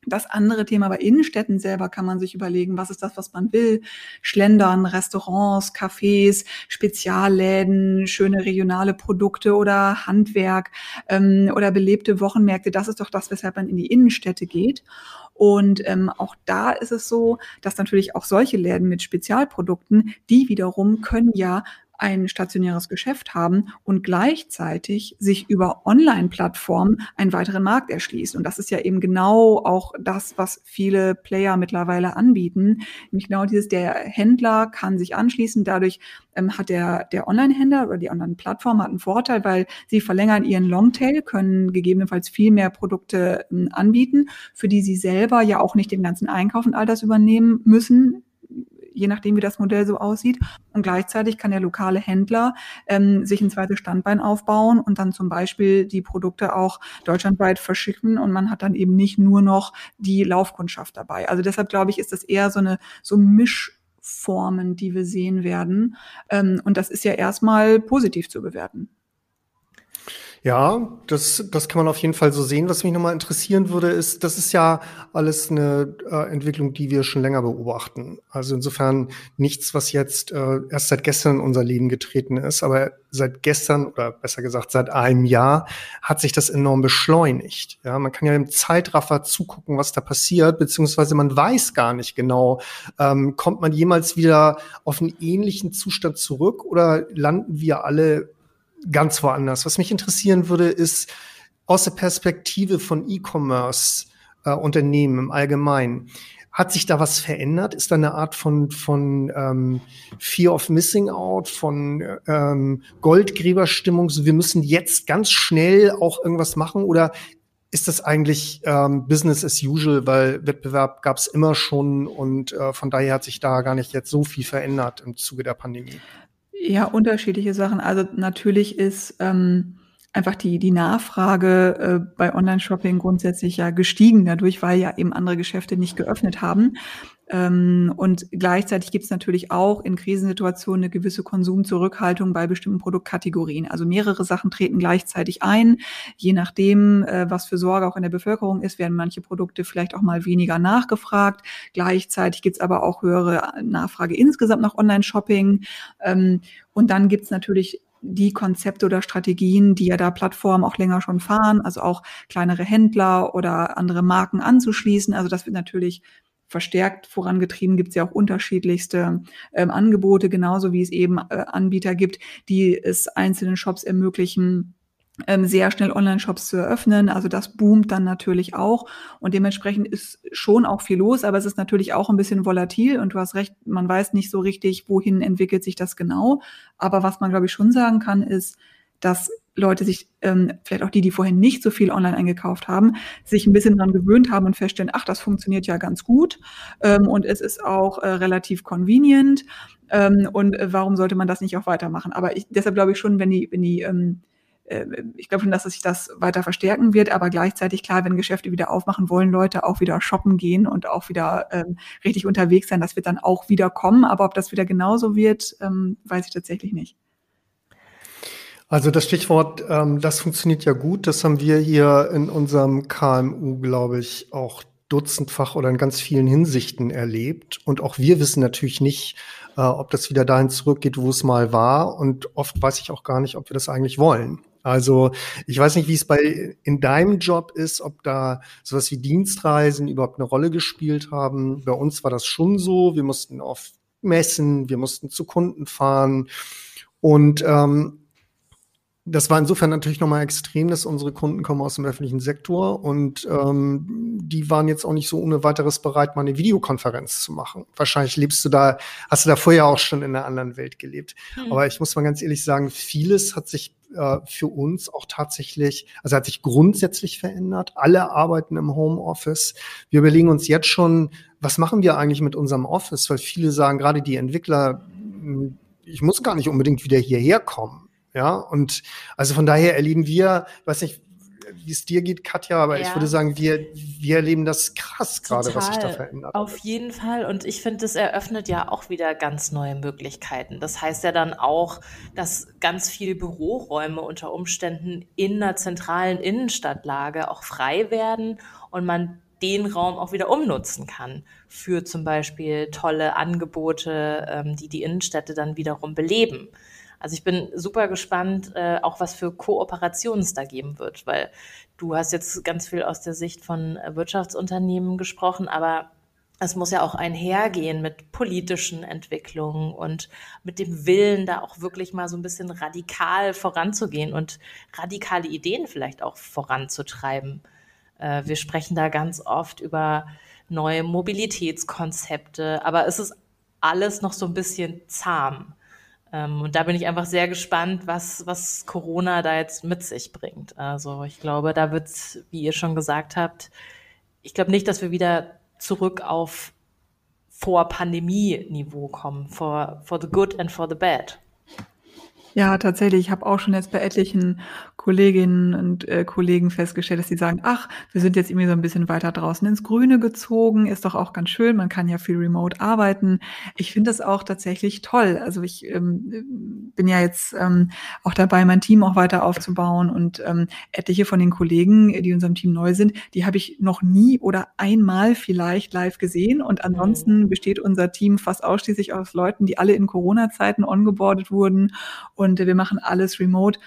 Das andere Thema bei Innenstädten selber kann man sich überlegen, was ist das, was man will. Schlendern, Restaurants, Cafés, Spezialläden, schöne regionale Produkte oder Handwerk ähm, oder belebte Wochenmärkte. Das ist doch das, weshalb man in die Innenstädte geht. Und ähm, auch da ist es so, dass natürlich auch solche Läden mit Spezialprodukten, die wiederum können ja ein stationäres Geschäft haben und gleichzeitig sich über Online-Plattformen einen weiteren Markt erschließen. Und das ist ja eben genau auch das, was viele Player mittlerweile anbieten. Nämlich genau dieses, der Händler kann sich anschließen. Dadurch ähm, hat der, der Online-Händler oder die Online-Plattform hat einen Vorteil, weil sie verlängern ihren Longtail, können gegebenenfalls viel mehr Produkte ähm, anbieten, für die sie selber ja auch nicht den ganzen Einkauf und all das übernehmen müssen je nachdem, wie das Modell so aussieht. Und gleichzeitig kann der lokale Händler ähm, sich ein zweites Standbein aufbauen und dann zum Beispiel die Produkte auch deutschlandweit verschicken und man hat dann eben nicht nur noch die Laufkundschaft dabei. Also deshalb glaube ich, ist das eher so eine so Mischformen, die wir sehen werden. Ähm, und das ist ja erstmal positiv zu bewerten. Ja, das, das kann man auf jeden Fall so sehen. Was mich nochmal interessieren würde, ist, das ist ja alles eine äh, Entwicklung, die wir schon länger beobachten. Also insofern nichts, was jetzt äh, erst seit gestern in unser Leben getreten ist, aber seit gestern oder besser gesagt seit einem Jahr hat sich das enorm beschleunigt. Ja, man kann ja im Zeitraffer zugucken, was da passiert, beziehungsweise man weiß gar nicht genau, ähm, kommt man jemals wieder auf einen ähnlichen Zustand zurück oder landen wir alle ganz woanders. Was mich interessieren würde, ist aus der Perspektive von E-Commerce-Unternehmen äh, im Allgemeinen. Hat sich da was verändert? Ist da eine Art von, von ähm, Fear of Missing Out, von ähm, Goldgräberstimmung, so wir müssen jetzt ganz schnell auch irgendwas machen? Oder ist das eigentlich ähm, Business as usual, weil Wettbewerb gab es immer schon und äh, von daher hat sich da gar nicht jetzt so viel verändert im Zuge der Pandemie? Ja, unterschiedliche Sachen. Also natürlich ist ähm, einfach die, die Nachfrage äh, bei Online-Shopping grundsätzlich ja gestiegen dadurch, weil ja eben andere Geschäfte nicht geöffnet haben. Ähm, und gleichzeitig gibt es natürlich auch in Krisensituationen eine gewisse Konsumzurückhaltung bei bestimmten Produktkategorien. Also mehrere Sachen treten gleichzeitig ein. Je nachdem, äh, was für Sorge auch in der Bevölkerung ist, werden manche Produkte vielleicht auch mal weniger nachgefragt. Gleichzeitig gibt es aber auch höhere Nachfrage insgesamt nach Online-Shopping. Ähm, und dann gibt es natürlich die Konzepte oder Strategien, die ja da Plattformen auch länger schon fahren, also auch kleinere Händler oder andere Marken anzuschließen. Also das wird natürlich verstärkt vorangetrieben, gibt es ja auch unterschiedlichste ähm, Angebote, genauso wie es eben äh, Anbieter gibt, die es einzelnen Shops ermöglichen, ähm, sehr schnell Online-Shops zu eröffnen. Also das boomt dann natürlich auch und dementsprechend ist schon auch viel los, aber es ist natürlich auch ein bisschen volatil und du hast recht, man weiß nicht so richtig, wohin entwickelt sich das genau. Aber was man, glaube ich, schon sagen kann, ist, dass Leute sich, ähm, vielleicht auch die, die vorhin nicht so viel online eingekauft haben, sich ein bisschen daran gewöhnt haben und feststellen, ach, das funktioniert ja ganz gut ähm, und es ist auch äh, relativ convenient ähm, und äh, warum sollte man das nicht auch weitermachen? Aber ich, deshalb glaube ich schon, wenn die, wenn die ähm, äh, ich glaube schon, dass sich das weiter verstärken wird, aber gleichzeitig klar, wenn Geschäfte wieder aufmachen, wollen Leute auch wieder shoppen gehen und auch wieder ähm, richtig unterwegs sein. Das wird dann auch wieder kommen, aber ob das wieder genauso wird, ähm, weiß ich tatsächlich nicht. Also das Stichwort, ähm, das funktioniert ja gut. Das haben wir hier in unserem KMU, glaube ich, auch dutzendfach oder in ganz vielen Hinsichten erlebt. Und auch wir wissen natürlich nicht, äh, ob das wieder dahin zurückgeht, wo es mal war. Und oft weiß ich auch gar nicht, ob wir das eigentlich wollen. Also ich weiß nicht, wie es bei in deinem Job ist, ob da sowas wie Dienstreisen überhaupt eine Rolle gespielt haben. Bei uns war das schon so. Wir mussten auf Messen, wir mussten zu Kunden fahren und ähm, das war insofern natürlich nochmal extrem, dass unsere Kunden kommen aus dem öffentlichen Sektor und ähm, die waren jetzt auch nicht so ohne weiteres bereit, mal eine Videokonferenz zu machen. Wahrscheinlich lebst du da, hast du da vorher auch schon in einer anderen Welt gelebt. Mhm. Aber ich muss mal ganz ehrlich sagen, vieles hat sich äh, für uns auch tatsächlich, also hat sich grundsätzlich verändert. Alle arbeiten im Homeoffice. Wir überlegen uns jetzt schon, was machen wir eigentlich mit unserem Office? Weil viele sagen, gerade die Entwickler, hm, ich muss gar nicht unbedingt wieder hierher kommen. Ja, und also von daher erleben wir, ich weiß nicht, wie es dir geht, Katja, aber ja. ich würde sagen, wir, wir erleben das krass gerade, was sich da verändert. Auf jeden Fall. Und ich finde, das eröffnet ja auch wieder ganz neue Möglichkeiten. Das heißt ja dann auch, dass ganz viele Büroräume unter Umständen in einer zentralen Innenstadtlage auch frei werden und man den Raum auch wieder umnutzen kann für zum Beispiel tolle Angebote, ähm, die die Innenstädte dann wiederum beleben. Also ich bin super gespannt, äh, auch was für Kooperationen es da geben wird, weil du hast jetzt ganz viel aus der Sicht von äh, Wirtschaftsunternehmen gesprochen, aber es muss ja auch einhergehen mit politischen Entwicklungen und mit dem Willen, da auch wirklich mal so ein bisschen radikal voranzugehen und radikale Ideen vielleicht auch voranzutreiben. Äh, wir sprechen da ganz oft über neue Mobilitätskonzepte, aber es ist alles noch so ein bisschen zahm. Ähm, und da bin ich einfach sehr gespannt, was, was Corona da jetzt mit sich bringt. Also ich glaube, da wird es, wie ihr schon gesagt habt, ich glaube nicht, dass wir wieder zurück auf vor Pandemie-Niveau kommen, for, for the good and for the bad. Ja, tatsächlich. Ich habe auch schon jetzt bei etlichen Kolleginnen und äh, Kollegen festgestellt, dass sie sagen, ach, wir sind jetzt irgendwie so ein bisschen weiter draußen ins Grüne gezogen, ist doch auch ganz schön, man kann ja viel remote arbeiten. Ich finde das auch tatsächlich toll. Also ich ähm, bin ja jetzt ähm, auch dabei, mein Team auch weiter aufzubauen und ähm, etliche von den Kollegen, die in unserem Team neu sind, die habe ich noch nie oder einmal vielleicht live gesehen und ansonsten mhm. besteht unser Team fast ausschließlich aus Leuten, die alle in Corona-Zeiten ongeboardet wurden und wir machen alles remote.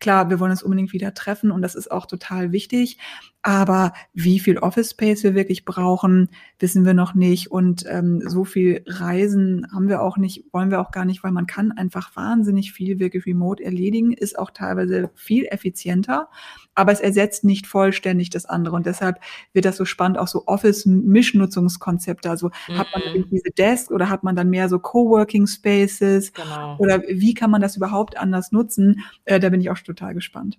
Klar, wir wollen uns unbedingt wieder treffen und das ist auch total wichtig. Aber wie viel Office Space wir wirklich brauchen, wissen wir noch nicht. Und ähm, so viel Reisen haben wir auch nicht, wollen wir auch gar nicht, weil man kann einfach wahnsinnig viel wirklich remote erledigen, ist auch teilweise viel effizienter, aber es ersetzt nicht vollständig das andere. Und deshalb wird das so spannend, auch so Office-Mischnutzungskonzepte. Also mhm. hat man mhm. diese Desk oder hat man dann mehr so Coworking Spaces? Genau. Oder wie kann man das überhaupt anders nutzen? Äh, da bin ich auch total gespannt.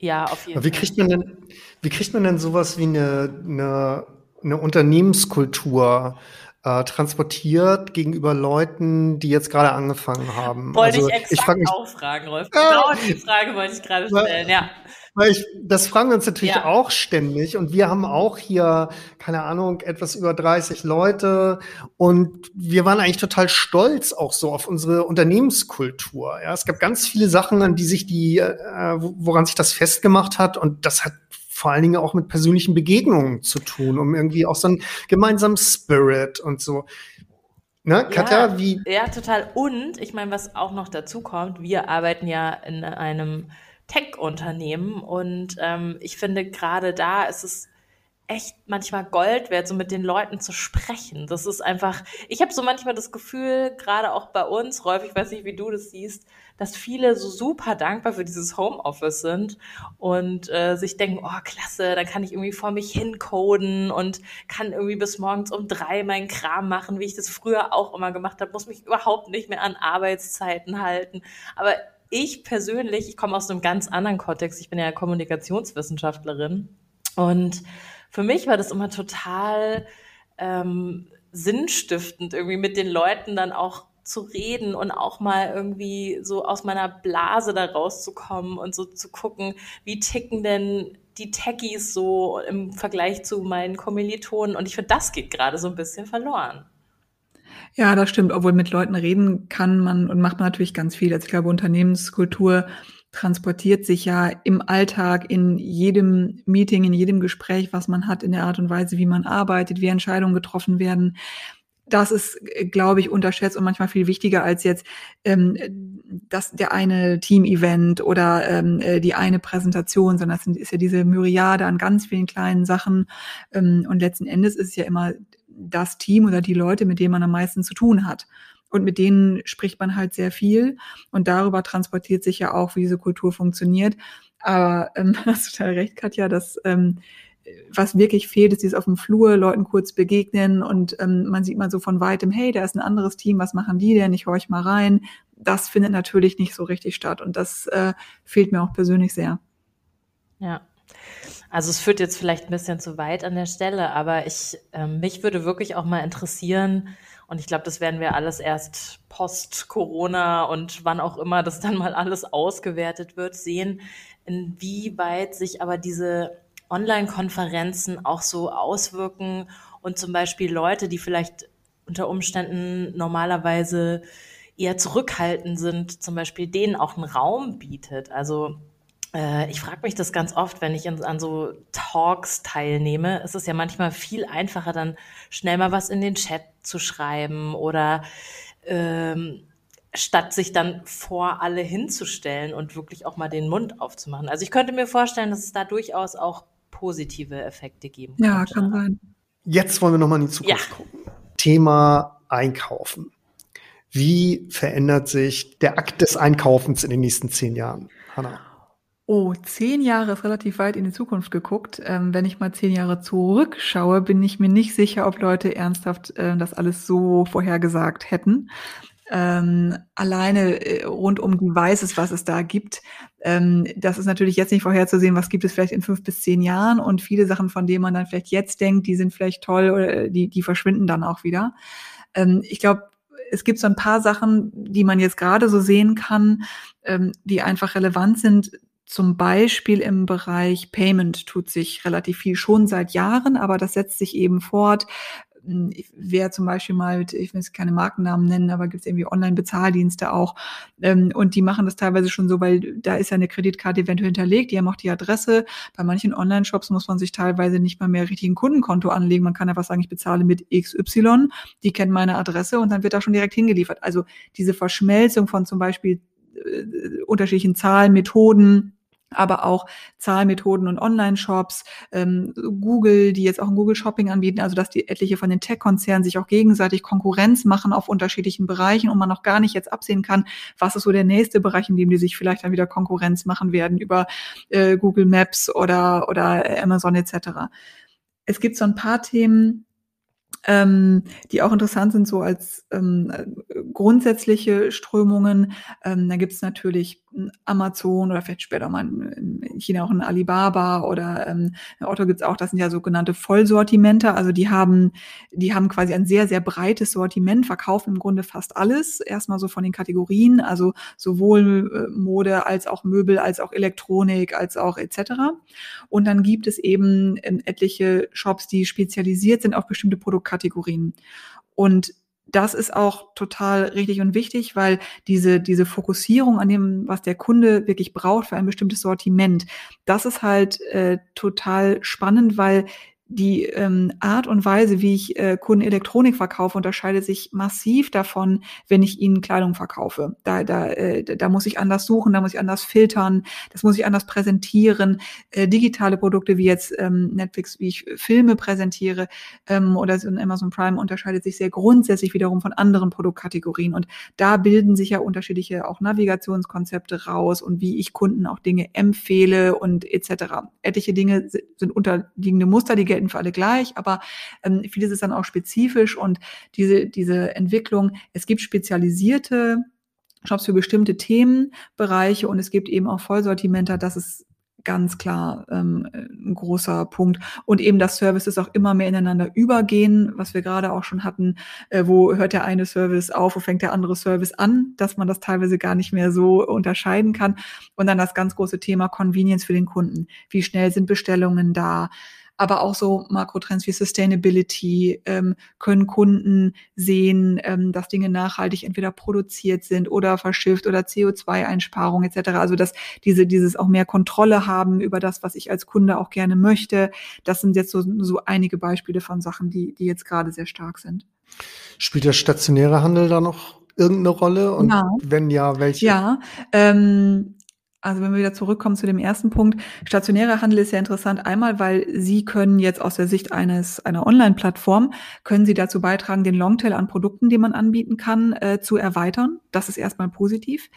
Ja, auf jeden Aber wie Kriegt man denn, wie kriegt man denn sowas wie eine, eine, eine Unternehmenskultur äh, transportiert gegenüber Leuten, die jetzt gerade angefangen haben? Wollte also, ich exakt ich auch fragen, Rolf. Genau die Frage wollte ich gerade stellen, ja. Weil ich, das fragen wir uns natürlich ja. auch ständig. Und wir haben auch hier, keine Ahnung, etwas über 30 Leute. Und wir waren eigentlich total stolz auch so auf unsere Unternehmenskultur. Ja, es gab ganz viele Sachen, an die sich die, äh, woran sich das festgemacht hat. Und das hat vor allen Dingen auch mit persönlichen Begegnungen zu tun, um irgendwie auch so einen gemeinsamen Spirit und so. Ne, Katja, ja, wie? Ja, total. Und ich meine, was auch noch dazu kommt, wir arbeiten ja in einem Tech-Unternehmen. Und ähm, ich finde, gerade da ist es echt manchmal Gold wert, so mit den Leuten zu sprechen. Das ist einfach, ich habe so manchmal das Gefühl, gerade auch bei uns, Rolf, ich weiß nicht, wie du das siehst, dass viele so super dankbar für dieses Homeoffice sind und äh, sich denken, oh klasse, dann kann ich irgendwie vor mich hincoden und kann irgendwie bis morgens um drei meinen Kram machen, wie ich das früher auch immer gemacht habe, muss mich überhaupt nicht mehr an Arbeitszeiten halten. Aber ich persönlich, ich komme aus einem ganz anderen Kontext, ich bin ja Kommunikationswissenschaftlerin und für mich war das immer total ähm, sinnstiftend, irgendwie mit den Leuten dann auch zu reden und auch mal irgendwie so aus meiner Blase da rauszukommen und so zu gucken, wie ticken denn die Techies so im Vergleich zu meinen Kommilitonen. Und ich finde, das geht gerade so ein bisschen verloren. Ja, das stimmt. Obwohl mit Leuten reden kann man und macht man natürlich ganz viel. Also ich glaube, Unternehmenskultur transportiert sich ja im Alltag, in jedem Meeting, in jedem Gespräch, was man hat, in der Art und Weise, wie man arbeitet, wie Entscheidungen getroffen werden. das ist, glaube ich, unterschätzt und manchmal viel wichtiger als jetzt ähm, das, der eine Team-Event oder ähm, äh, die eine Präsentation, sondern es ist ja diese Myriade an ganz vielen kleinen Sachen. Ähm, und letzten Endes ist es ja immer das Team oder die Leute, mit denen man am meisten zu tun hat. Und mit denen spricht man halt sehr viel. Und darüber transportiert sich ja auch, wie diese Kultur funktioniert. Aber ähm, hast total recht, Katja, dass ähm, was wirklich fehlt, ist dieses auf dem Flur Leuten kurz begegnen und ähm, man sieht mal so von weitem, hey, da ist ein anderes Team, was machen die denn? Ich horch mal rein. Das findet natürlich nicht so richtig statt und das äh, fehlt mir auch persönlich sehr. Ja. Also es führt jetzt vielleicht ein bisschen zu weit an der Stelle, aber ich, äh, mich würde wirklich auch mal interessieren, und ich glaube, das werden wir alles erst post-Corona und wann auch immer das dann mal alles ausgewertet wird, sehen, inwieweit sich aber diese Online-Konferenzen auch so auswirken und zum Beispiel Leute, die vielleicht unter Umständen normalerweise eher zurückhaltend sind, zum Beispiel denen auch einen Raum bietet. Also ich frage mich das ganz oft, wenn ich in, an so Talks teilnehme. Es ist ja manchmal viel einfacher, dann schnell mal was in den Chat zu schreiben oder ähm, statt sich dann vor alle hinzustellen und wirklich auch mal den Mund aufzumachen. Also ich könnte mir vorstellen, dass es da durchaus auch positive Effekte geben kann. Ja, kann sein. Jetzt wollen wir nochmal in die Zukunft ja. gucken. Thema Einkaufen. Wie verändert sich der Akt des Einkaufens in den nächsten zehn Jahren? Hanna. Oh, zehn Jahre ist relativ weit in die Zukunft geguckt. Ähm, wenn ich mal zehn Jahre zurückschaue, bin ich mir nicht sicher, ob Leute ernsthaft äh, das alles so vorhergesagt hätten ähm, alleine äh, rund um Devices, was es da gibt. Ähm, das ist natürlich jetzt nicht vorherzusehen, was gibt es vielleicht in fünf bis zehn Jahren und viele Sachen, von denen man dann vielleicht jetzt denkt, die sind vielleicht toll oder äh, die, die verschwinden dann auch wieder. Ähm, ich glaube, es gibt so ein paar Sachen, die man jetzt gerade so sehen kann, ähm, die einfach relevant sind. Zum Beispiel im Bereich Payment tut sich relativ viel schon seit Jahren, aber das setzt sich eben fort. Hm, wer zum Beispiel mal, ich will jetzt keine Markennamen nennen, aber gibt es irgendwie Online-Bezahldienste auch. Ähm, und die machen das teilweise schon so, weil da ist ja eine Kreditkarte eventuell hinterlegt, die haben auch die Adresse. Bei manchen Online-Shops muss man sich teilweise nicht mal mehr richtig ein Kundenkonto anlegen. Man kann einfach sagen, ich bezahle mit XY, die kennen meine Adresse und dann wird da schon direkt hingeliefert. Also diese Verschmelzung von zum Beispiel äh, unterschiedlichen Zahlen, Methoden, aber auch Zahlmethoden und Online-Shops, ähm, Google, die jetzt auch ein Google Shopping anbieten, also dass die etliche von den Tech-Konzernen sich auch gegenseitig Konkurrenz machen auf unterschiedlichen Bereichen und man noch gar nicht jetzt absehen kann, was ist so der nächste Bereich, in dem die sich vielleicht dann wieder Konkurrenz machen werden über äh, Google Maps oder, oder Amazon etc. Es gibt so ein paar Themen, ähm, die auch interessant sind, so als ähm, grundsätzliche Strömungen. Ähm, da gibt es natürlich Amazon oder vielleicht später mal in China auch ein Alibaba oder ähm, Otto gibt's auch, das sind ja sogenannte Vollsortimente. Also die haben, die haben quasi ein sehr, sehr breites Sortiment, verkaufen im Grunde fast alles, erstmal so von den Kategorien, also sowohl äh, Mode als auch Möbel, als auch Elektronik, als auch etc. Und dann gibt es eben ähm, etliche Shops, die spezialisiert sind auf bestimmte Produktkategorien. Und das ist auch total richtig und wichtig, weil diese, diese Fokussierung an dem, was der Kunde wirklich braucht für ein bestimmtes Sortiment, das ist halt äh, total spannend, weil die ähm, Art und Weise, wie ich äh, Kunden Elektronik verkaufe, unterscheidet sich massiv davon, wenn ich ihnen Kleidung verkaufe. Da, da, äh, da muss ich anders suchen, da muss ich anders filtern, das muss ich anders präsentieren. Äh, digitale Produkte wie jetzt ähm, Netflix, wie ich Filme präsentiere ähm, oder Amazon Prime unterscheidet sich sehr grundsätzlich wiederum von anderen Produktkategorien. Und da bilden sich ja unterschiedliche auch Navigationskonzepte raus und wie ich Kunden auch Dinge empfehle und etc. Etliche Dinge sind unterliegende Muster, die gelten gelten für alle gleich, aber ähm, vieles ist dann auch spezifisch und diese, diese Entwicklung, es gibt spezialisierte Shops für bestimmte Themenbereiche und es gibt eben auch Vollsortimenter, das ist ganz klar ähm, ein großer Punkt. Und eben, dass Services auch immer mehr ineinander übergehen, was wir gerade auch schon hatten, äh, wo hört der eine Service auf, wo fängt der andere Service an, dass man das teilweise gar nicht mehr so unterscheiden kann. Und dann das ganz große Thema Convenience für den Kunden. Wie schnell sind Bestellungen da? Aber auch so Makrotrends wie Sustainability ähm, können Kunden sehen, ähm, dass Dinge nachhaltig entweder produziert sind oder verschifft oder CO2-Einsparung etc. Also dass diese dieses auch mehr Kontrolle haben über das, was ich als Kunde auch gerne möchte. Das sind jetzt so, so einige Beispiele von Sachen, die die jetzt gerade sehr stark sind. Spielt der stationäre Handel da noch irgendeine Rolle? Und ja. wenn ja, welche? Ja, ähm, also wenn wir wieder zurückkommen zu dem ersten Punkt, stationärer Handel ist ja interessant. Einmal, weil Sie können jetzt aus der Sicht eines einer Online-Plattform können Sie dazu beitragen, den Longtail an Produkten, den man anbieten kann, äh, zu erweitern. Das ist erstmal positiv.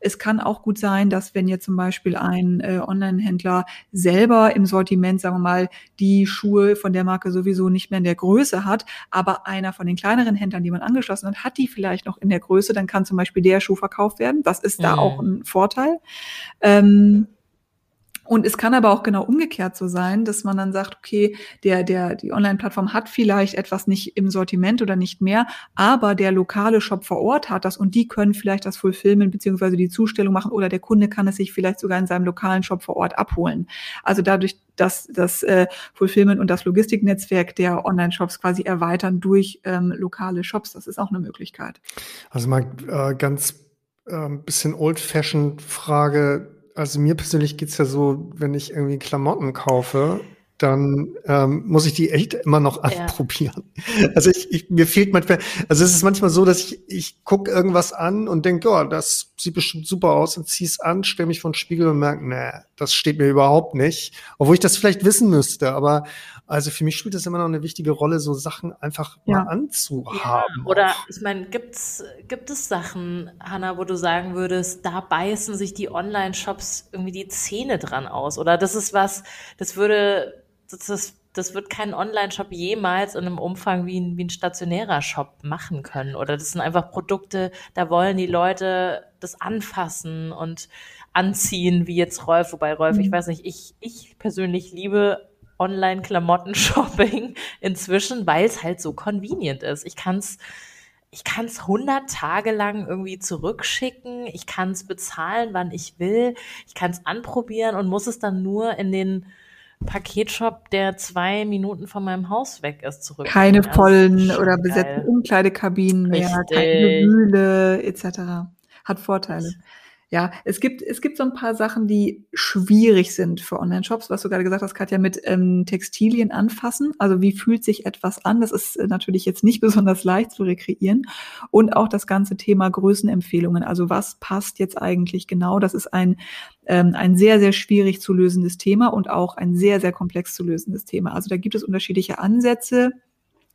Es kann auch gut sein, dass wenn jetzt zum Beispiel ein äh, Online-Händler selber im Sortiment, sagen wir mal, die Schuhe von der Marke sowieso nicht mehr in der Größe hat, aber einer von den kleineren Händlern, die man angeschlossen hat, hat die vielleicht noch in der Größe, dann kann zum Beispiel der Schuh verkauft werden. Das ist da mhm. auch ein Vorteil. Ähm, und es kann aber auch genau umgekehrt so sein, dass man dann sagt, okay, der, der, die Online-Plattform hat vielleicht etwas nicht im Sortiment oder nicht mehr, aber der lokale Shop vor Ort hat das und die können vielleicht das Fulfillment beziehungsweise die Zustellung machen oder der Kunde kann es sich vielleicht sogar in seinem lokalen Shop vor Ort abholen. Also dadurch, dass das äh, Fulfillment und das Logistiknetzwerk der Online-Shops quasi erweitern durch ähm, lokale Shops, das ist auch eine Möglichkeit. Also mal äh, ganz äh, bisschen old-fashioned Frage, also mir persönlich geht's ja so, wenn ich irgendwie Klamotten kaufe, dann ähm, muss ich die echt immer noch anprobieren. Ja. Also ich, ich, mir fehlt manchmal, also es ist manchmal so, dass ich, ich gucke irgendwas an und denke, ja, das sieht bestimmt super aus und zieh's an, stelle mich vor den Spiegel und merke, nee, das steht mir überhaupt nicht. Obwohl ich das vielleicht wissen müsste, aber also für mich spielt das immer noch eine wichtige Rolle, so Sachen einfach ja. mal anzuhaben. Ja, oder ich meine, gibt's gibt es Sachen, Hanna, wo du sagen würdest, da beißen sich die Online-Shops irgendwie die Zähne dran aus? Oder das ist was, das würde das, das, das wird kein Online-Shop jemals in einem Umfang wie ein, wie ein stationärer Shop machen können. Oder das sind einfach Produkte, da wollen die Leute das anfassen und anziehen, wie jetzt Rolf. Wobei Rolf, mhm. ich weiß nicht, ich, ich persönlich liebe Online-Klamotten-Shopping inzwischen, weil es halt so convenient ist. Ich kann es ich kann es 100 Tage lang irgendwie zurückschicken. Ich kann es bezahlen, wann ich will. Ich kann es anprobieren und muss es dann nur in den Paketshop, der zwei Minuten von meinem Haus weg ist, zurück. Keine vollen oder besetzten Umkleidekabinen mehr, Richtig. keine Mühle etc. Hat Vorteile. Ja, es gibt, es gibt so ein paar Sachen, die schwierig sind für Online-Shops, was du gerade gesagt hast, Katja, mit ähm, Textilien anfassen. Also wie fühlt sich etwas an? Das ist äh, natürlich jetzt nicht besonders leicht zu rekreieren. Und auch das ganze Thema Größenempfehlungen. Also was passt jetzt eigentlich genau? Das ist ein, ähm, ein sehr, sehr schwierig zu lösendes Thema und auch ein sehr, sehr komplex zu lösendes Thema. Also da gibt es unterschiedliche Ansätze.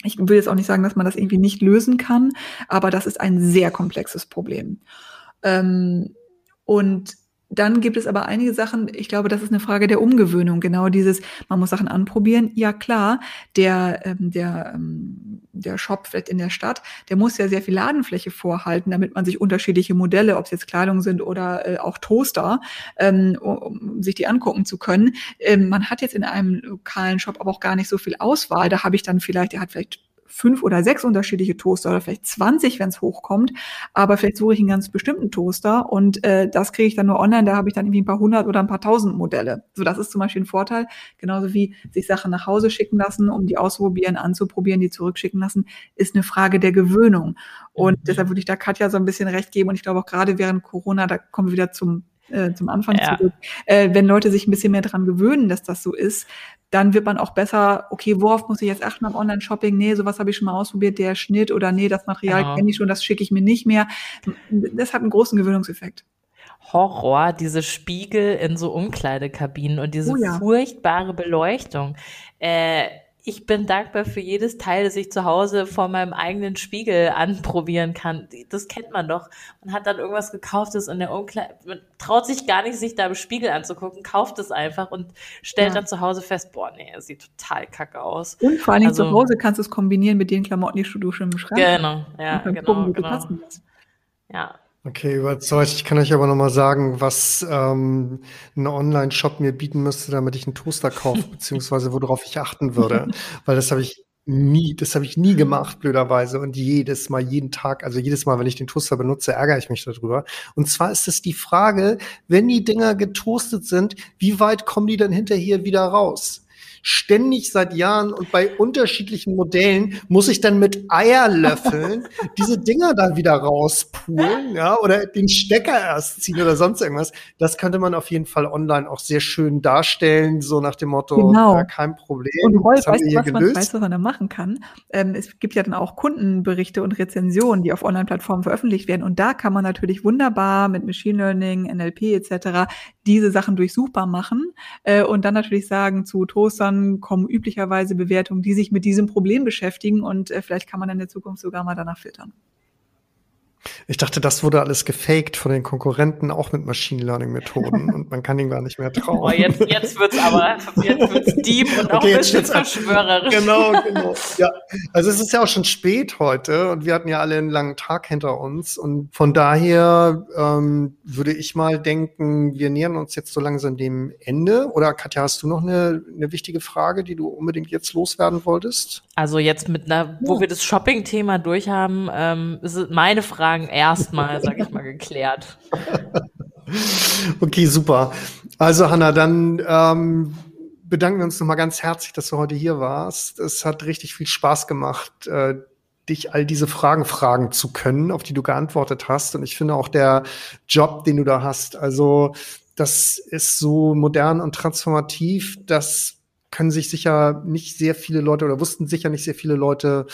Ich will jetzt auch nicht sagen, dass man das irgendwie nicht lösen kann, aber das ist ein sehr komplexes Problem. Ähm, und dann gibt es aber einige Sachen, ich glaube, das ist eine Frage der Umgewöhnung. Genau dieses, man muss Sachen anprobieren. Ja klar, der, ähm, der, ähm, der Shop vielleicht in der Stadt, der muss ja sehr viel Ladenfläche vorhalten, damit man sich unterschiedliche Modelle, ob es jetzt Kleidung sind oder äh, auch Toaster, ähm, um sich die angucken zu können. Ähm, man hat jetzt in einem lokalen Shop aber auch gar nicht so viel Auswahl. Da habe ich dann vielleicht, der hat vielleicht fünf oder sechs unterschiedliche Toaster oder vielleicht 20, wenn es hochkommt. Aber vielleicht suche ich einen ganz bestimmten Toaster und äh, das kriege ich dann nur online. Da habe ich dann irgendwie ein paar hundert oder ein paar tausend Modelle. So, das ist zum Beispiel ein Vorteil. Genauso wie sich Sachen nach Hause schicken lassen, um die auszuprobieren, anzuprobieren, die zurückschicken lassen, ist eine Frage der Gewöhnung. Und mhm. deshalb würde ich da Katja so ein bisschen recht geben. Und ich glaube auch gerade während Corona, da kommen wir wieder zum äh, zum Anfang ja. zurück. Äh, wenn Leute sich ein bisschen mehr dran gewöhnen, dass das so ist, dann wird man auch besser, okay, worauf muss ich jetzt achten beim Online-Shopping? Nee, sowas habe ich schon mal ausprobiert, der Schnitt oder nee, das Material ja. kenne ich schon, das schicke ich mir nicht mehr. Das hat einen großen Gewöhnungseffekt. Horror, diese Spiegel in so Umkleidekabinen und diese oh ja. furchtbare Beleuchtung. Äh, ich bin dankbar für jedes Teil, das ich zu Hause vor meinem eigenen Spiegel anprobieren kann. Das kennt man doch. Man hat dann irgendwas gekauftes in der Umkleide. Man traut sich gar nicht, sich da im Spiegel anzugucken, kauft es einfach und stellt ja. dann zu Hause fest, boah, nee, es sieht total kacke aus. Und vor allem also, zu Hause kannst du es kombinieren mit den Klamotten, die du schon im Schrank Genau, ja, genau, gucken, genau. Ja, Okay, überzeugt. Ich kann euch aber noch mal sagen, was ähm, ein Online-Shop mir bieten müsste, damit ich einen Toaster kaufe, beziehungsweise worauf ich achten würde. Weil das habe ich nie, das habe ich nie gemacht, blöderweise. Und jedes Mal, jeden Tag, also jedes Mal, wenn ich den Toaster benutze, ärgere ich mich darüber. Und zwar ist es die Frage, wenn die Dinger getoastet sind, wie weit kommen die dann hinterher wieder raus? Ständig seit Jahren und bei unterschiedlichen Modellen muss ich dann mit Eierlöffeln diese Dinger dann wieder rauspulen, ja, oder den Stecker erst ziehen oder sonst irgendwas. Das könnte man auf jeden Fall online auch sehr schön darstellen, so nach dem Motto, Genau. ja, kein Problem. Und Rolf, das haben weißt wir du, hier was man, gelöst. weißt du, was man da machen kann? Ähm, es gibt ja dann auch Kundenberichte und Rezensionen, die auf Online-Plattformen veröffentlicht werden. Und da kann man natürlich wunderbar mit Machine Learning, NLP etc. diese Sachen durchsuchbar machen äh, und dann natürlich sagen, zu Toastern kommen üblicherweise Bewertungen, die sich mit diesem Problem beschäftigen und äh, vielleicht kann man in der Zukunft sogar mal danach filtern. Ich dachte, das wurde alles gefaked von den Konkurrenten, auch mit Machine Learning Methoden und man kann ihnen gar nicht mehr trauen. Oh, jetzt, jetzt wird's aber, jetzt wird's deep und auch Okay, ein jetzt bisschen verschwörerisch. Genau, genau. Ja, also es ist ja auch schon spät heute und wir hatten ja alle einen langen Tag hinter uns und von daher ähm, würde ich mal denken, wir nähern uns jetzt so langsam dem Ende. Oder Katja, hast du noch eine, eine wichtige Frage, die du unbedingt jetzt loswerden wolltest? Also jetzt mit einer, wo wir das Shopping-Thema durchhaben, ähm, sind meine Fragen erstmal, sag ich mal, geklärt. Okay, super. Also Hanna, dann ähm, bedanken wir uns nochmal ganz herzlich, dass du heute hier warst. Es hat richtig viel Spaß gemacht, äh, dich all diese Fragen fragen zu können, auf die du geantwortet hast. Und ich finde auch der Job, den du da hast, also das ist so modern und transformativ, das können sich sicher nicht sehr viele Leute oder wussten sicher nicht sehr viele Leute,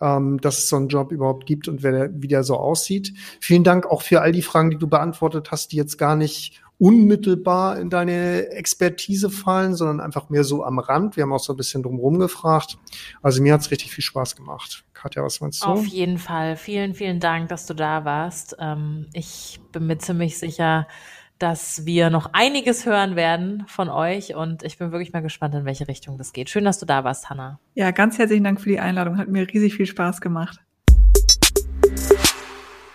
ähm, dass es so einen Job überhaupt gibt und wer wie der so aussieht. Vielen Dank auch für all die Fragen, die du beantwortet hast, die jetzt gar nicht unmittelbar in deine Expertise fallen, sondern einfach mehr so am Rand. Wir haben auch so ein bisschen drumherum gefragt. Also mir hat's richtig viel Spaß gemacht. Katja, was meinst du? Auf jeden Fall. Vielen, vielen Dank, dass du da warst. Ähm, ich bin mir ziemlich sicher, dass wir noch einiges hören werden von euch und ich bin wirklich mal gespannt, in welche Richtung das geht. Schön, dass du da warst, Hanna. Ja, ganz herzlichen Dank für die Einladung. Hat mir riesig viel Spaß gemacht.